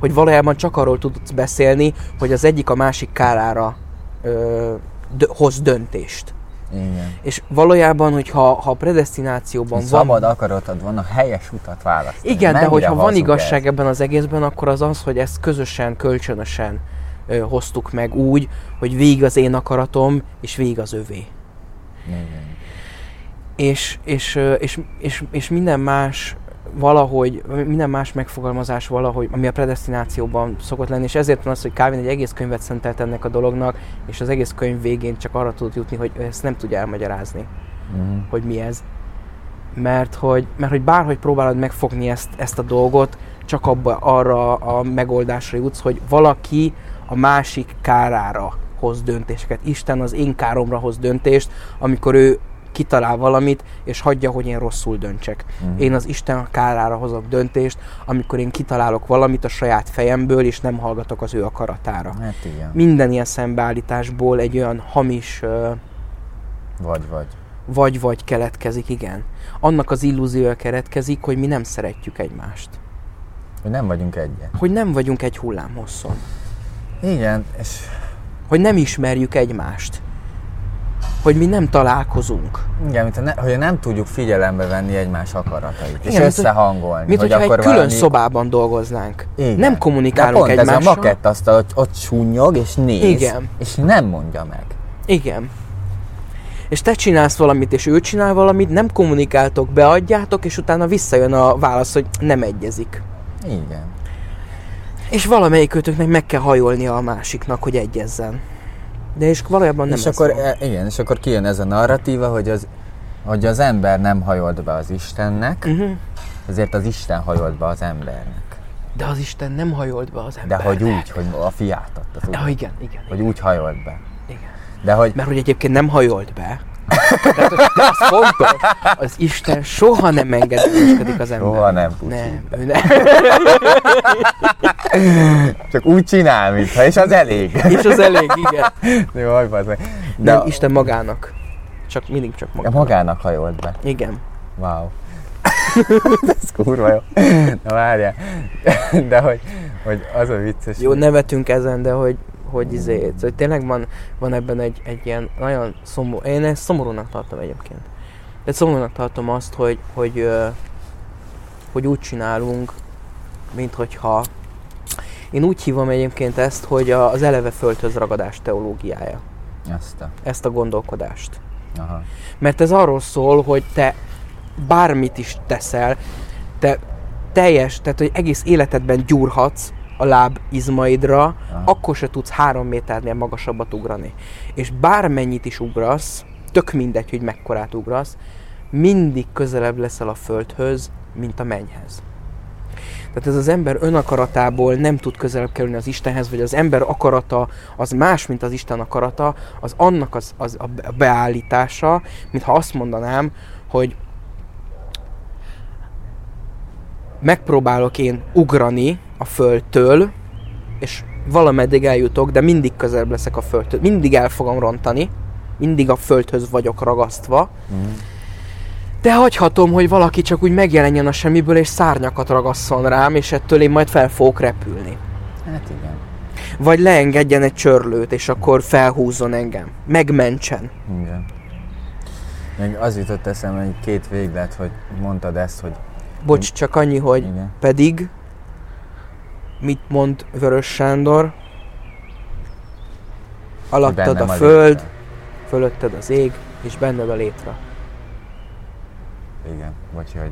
hogy valójában csak arról tudsz beszélni, hogy az egyik a másik kárára ö, dö- hoz döntést. Igen. És valójában, hogyha ha predestinációban Hogy van... szabad akaratod van a helyes utat választani. Igen, de Mennyire hogyha van igazság ez? ebben az egészben, akkor az az, hogy ezt közösen, kölcsönösen ö, hoztuk meg úgy, hogy végig az én akaratom, és végig az övé. Igen. és, és, és, és, és minden más valahogy, minden más megfogalmazás valahogy, ami a predestinációban szokott lenni, és ezért van az, hogy Calvin egy egész könyvet szentelt ennek a dolognak, és az egész könyv végén csak arra tudott jutni, hogy ezt nem tudja elmagyarázni, Mhm. hogy mi ez. Mert hogy, mert hogy bárhogy próbálod megfogni ezt, ezt a dolgot, csak abba, arra a megoldásra jutsz, hogy valaki a másik kárára hoz döntéseket. Isten az én káromra hoz döntést, amikor ő kitalál valamit, és hagyja, hogy én rosszul döntsek. Mhm. Én az Isten kárára hozok döntést, amikor én kitalálok valamit a saját fejemből, és nem hallgatok az ő akaratára. Hát igen. Minden ilyen szembeállításból egy olyan hamis ö, Vagy, vagy. vagy-vagy keletkezik, igen. Annak az illúziója keletkezik, hogy mi nem szeretjük egymást. Hogy nem vagyunk egyet. Hogy nem vagyunk egy hullámhosszon. Igen, és Hogy nem ismerjük egymást. Hogy mi nem találkozunk. igen, mint ne, hogy nem tudjuk figyelembe venni egymás akaratait, és Igen, hogy- összehangolni. Mint hogy egy akkor külön valami... szobában dolgoznánk. Igen. Nem kommunikálunk De pont ez a egymással. makett asztal, hogy ott súnyog és néz, Igen. és nem mondja meg. Igen. És te csinálsz valamit, és ő csinál valamit, nem kommunikáltok, beadjátok, és utána visszajön a válasz, hogy nem egyezik. Igen. És valamelyikőtöknek meg kell hajolnia a másiknak, hogy egyezzen. De és valójában nem és akkor, van. e, igen, és akkor kijön ez a narratíva, hogy az, hogy az ember nem hajolt be az Istennek, Uh-huh. ezért az Isten hajolt be az embernek. De az Isten nem hajolt be az De embernek. hogy úgy, hogy a fiát adta? Ja, igen, igen, Hogy úgy hajolt be. igen. De hogy Mert hogy egyébként nem hajolt be. De, de az fontos, az Isten soha nem engedelmeskedik az ember. Soha nem puszít Nem, nem. csak úgy csinál, mintha, és az elég. És az elég, igen. Meg. De nem, Isten magának. Csak mindig csak magának. magának hajolt be. Igen. Wow. Ez kurva jó. Na várjál. De hogy, hogy az a vicces. Jó, nevetünk ezen, de hogy, hogy izé, hogy tényleg van, van ebben egy, egy ilyen nagyon szomorú, én ezt szomorúnak tartom egyébként. De szomorúnak tartom azt, hogy, hogy, hogy úgy csinálunk, mint hogyha én úgy hívom egyébként ezt, hogy az eleve földhöz ragadás teológiája. Azt a... Ezt a gondolkodást. Aha. Mert ez arról szól, hogy te bármit is teszel, te teljes, tehát hogy egész életedben gyúrhatsz a láb izmaidra, Aha. akkor se tudsz három méternél magasabbat ugrani. És bármennyit is ugrasz, tök mindegy, hogy mekkorát ugrasz, mindig közelebb leszel a földhöz, mint a mennyhez. Tehát ez az ember önakaratából nem tud közelebb kerülni az Istenhez, vagy az ember akarata az más, mint az Isten akarata, az annak az, az a be- beállítása, mintha azt mondanám, hogy megpróbálok én ugrani a földtől, és valameddig eljutok, de mindig közelebb leszek a földtől. Mindig el fogom rontani, mindig a földhöz vagyok ragasztva, Mhm. de hagyhatom, hogy valaki csak úgy megjelenjen a semmiből, és szárnyakat ragasszon rám, és ettől én majd fel fogok repülni. Hát igen. Vagy leengedjen egy csörlőt, és akkor felhúzzon engem. Megmentsen. Igen. Még az jutott eszembe, hogy két véglet, hogy mondtad ezt, hogy Bocs, csak annyi, hogy igen. pedig mit mond Vörös Sándor? Alattad a bennem föld, létre. fölötted az ég, és benned a létre. Igen, vagy hogy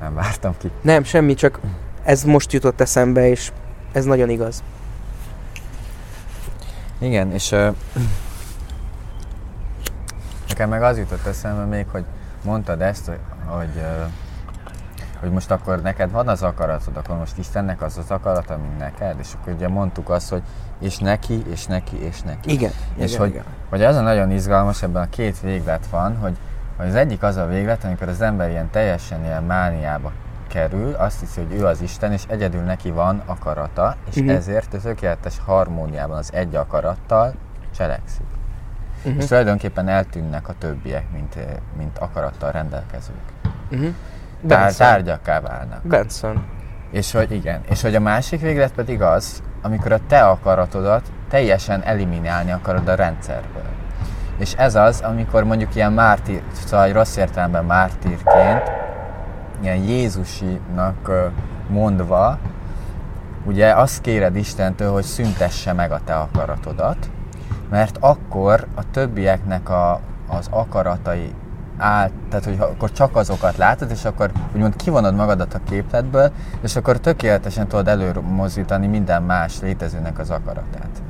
nem vártam ki. Nem, semmi, csak ez most jutott eszembe, és ez nagyon igaz. Igen, és uh, nekem meg az jutott eszembe még, hogy mondtad ezt, hogy, ö, hogy most akkor neked van az akaratod, akkor most Istennek az az akarat, ami neked, és akkor ugye mondtuk azt, hogy és neki, és neki, és neki. Igen, És igen, hogy, igen. hogy az a nagyon izgalmas, ebben a két véglet van, hogy, hogy az egyik az a véglet, amikor az ember ilyen teljesen ilyen mániába kerül, azt hiszi, hogy ő az Isten, és egyedül neki van akarata, és Mhm. uh-huh. ezért tökéletes harmóniában az egy akarattal cselekszik. Mhm. Uh-huh. És tulajdonképpen eltűnnek a többiek, mint, mint akarattal rendelkezők. Uh-huh. Tár, tárgyakká válnak. Benson. És hogy igen, és hogy a másik véglet pedig az, amikor a te akaratodat teljesen eliminálni akarod a rendszerből. És ez az, amikor mondjuk ilyen mártír, szóval rossz értelemben mártírként, ilyen Jézusinak mondva, ugye azt kéred Istentől, hogy szüntesse meg a te akaratodat, mert akkor a többieknek a, az akaratai áll, tehát hogy akkor csak azokat látod, és akkor úgymond kivonod magadat a képletből, és akkor tökéletesen tudod előmozdítani minden más létezőnek az akaratát.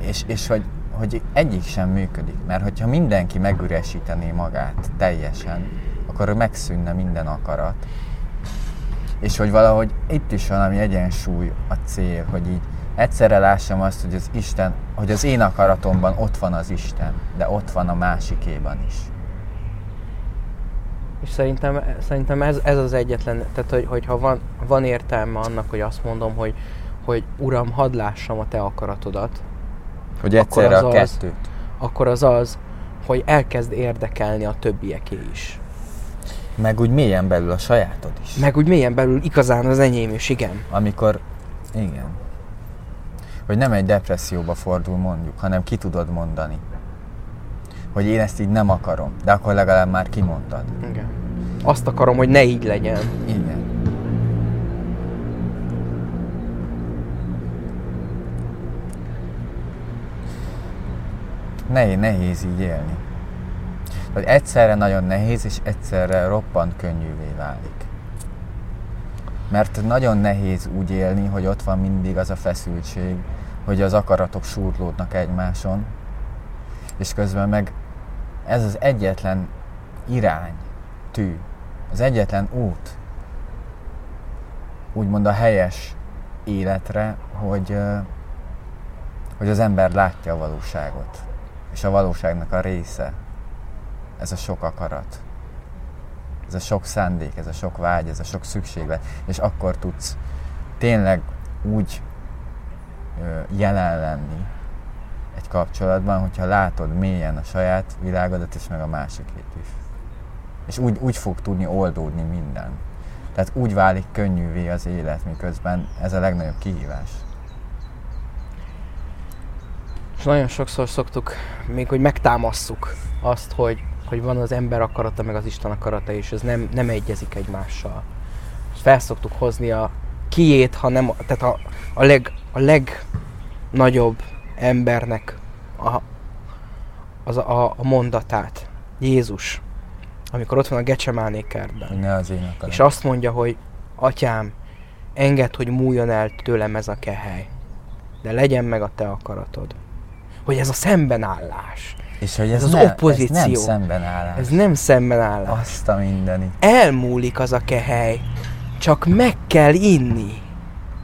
És, és hogy, hogy egyik sem működik, mert hogyha mindenki megüresítené magát teljesen, akkor megszűnne minden akarat. És hogy valahogy itt is valami egyensúly a cél, hogy így egyszerre lássam azt, hogy az Isten, hogy az én akaratomban ott van az Isten, de ott van a másikéban is. És szerintem, szerintem ez, ez az egyetlen, tehát hogy, hogyha van, van értelme annak, hogy azt mondom, hogy, hogy Uram, hadd lássam a Te akaratodat, Hogy Akkor egyszerre az a az. kettőt. akkor az az, hogy elkezd érdekelni a többieké is. Meg úgy mélyen belül a sajátod is. Meg úgy mélyen belül igazán az enyém is, igen. Amikor, igen, hogy nem egy depresszióba fordul mondjuk, hanem ki tudod mondani. Hogy én ezt így nem akarom, de akkor legalább már kimondtad. igen. Azt akarom, hogy ne így legyen. Igen. Nehéz, nehéz így élni. Hogy egyszerre nagyon nehéz, és egyszerre roppant könnyűvé válik. Mert nagyon nehéz úgy élni, hogy ott van mindig az a feszültség, hogy az akaratok súrlódnak egymáson, és közben meg ez az egyetlen irány, tű, az egyetlen út, úgymond a helyes életre, hogy, hogy az ember látja a valóságot. És a valóságnak a része ez a sok akarat. Ez a sok szándék, ez a sok vágy, ez a sok szükséglet. És akkor tudsz tényleg úgy jelen lenni egy kapcsolatban, hogyha látod mélyen a saját világodat, és meg a másikét is. És úgy, úgy fog tudni oldódni minden. Tehát úgy válik könnyűvé az élet, miközben ez a legnagyobb kihívás. És nagyon sokszor szoktuk, még hogy megtámasszuk azt, hogy, hogy van az ember akarata, meg az Isten akarata, és ez nem, nem egyezik egymással. És fel szoktuk hozni a kiét, ha nem, tehát a, a, leg, a legnagyobb embernek a, az a, a mondatát. Jézus, amikor ott van a Gecsemáné kertben. Ne az én akarom. És azt mondja, hogy atyám, engedd, hogy múljon el tőlem ez a kehely, de legyen meg a te akaratod. Hogy ez a szembenállás. és hogy ez ez, az nem, Ez opozíció. nem szembenállás. Ez nem szembenállás. Azt a mindenit. Elmúlik az a kehely, csak meg kell inni.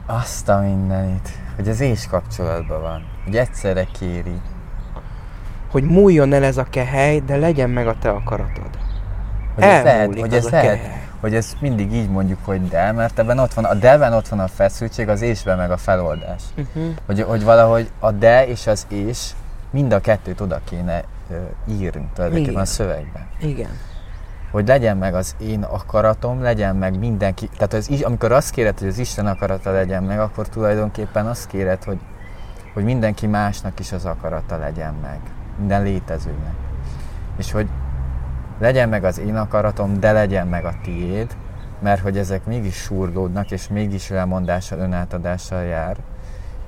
Azt a mindenit. Hogy az és kapcsolatban van. Hogy egyszerre kéri. Hogy múljon el ez a kehely, de legyen meg a te akaratod. Hogy ez lehet, hogy ez lehet, hogy ez mindig így mondjuk, hogy de, mert ebben ott van, a delben ott van a feszültség, az ésben meg a feloldás. Uh-huh. Hogy, hogy valahogy a de és az és mind a kettőt oda kéne ö, írni tulajdonképpen Igen. a szövegben. Igen. Hogy legyen meg az én akaratom, legyen meg mindenki, tehát az, amikor azt kéred, hogy az Isten akarata legyen meg, akkor tulajdonképpen azt kéred, hogy, hogy mindenki másnak is az akarata legyen meg. Minden létezőnek. És hogy legyen meg az én akaratom, de legyen meg a tiéd, mert hogy ezek mégis súrlódnak, és mégis lemondással, önátadással jár,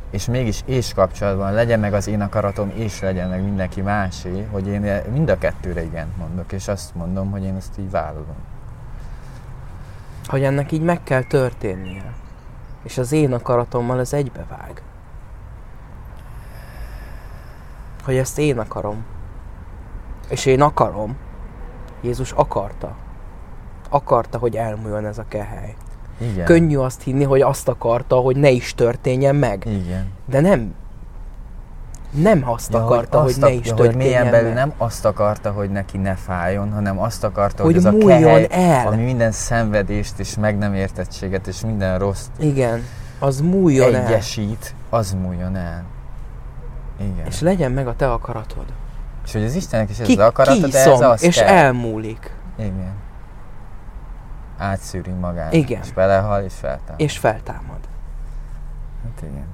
és mégis és kapcsolatban legyen meg az én akaratom, és legyen meg mindenki másé, hogy én mind a kettőre igent mondok, és azt mondom, hogy én ezt így vállalom. Hogy ennek így meg kell történnie. És az én akaratommal ez egybevág. Hogy ezt én akarom. És én akarom. Jézus akarta. Akarta, hogy elmúljon ez a kehely. Igen. Könnyű azt hinni, hogy azt akarta, hogy ne is történjen meg. Igen. De nem. Nem azt akarta, hogy, azt ne ak- is ja, történjen hogy mélyen belül meg. nem azt akarta, hogy neki ne fájjon, hanem azt akarta, Hogy hogy, ez a kehely, el. ami minden szenvedést és meg nem értettséget és minden rossz Igen, az múljon el. egyesít, az múljon el. Igen. És legyen meg a te akaratod. és hogy az Istennek is ez Ki, az akarata, de ez az és kell. elmúlik. Igen. Átszűri magát. Igen. És belehal és feltámad. És feltámad. Hát igen.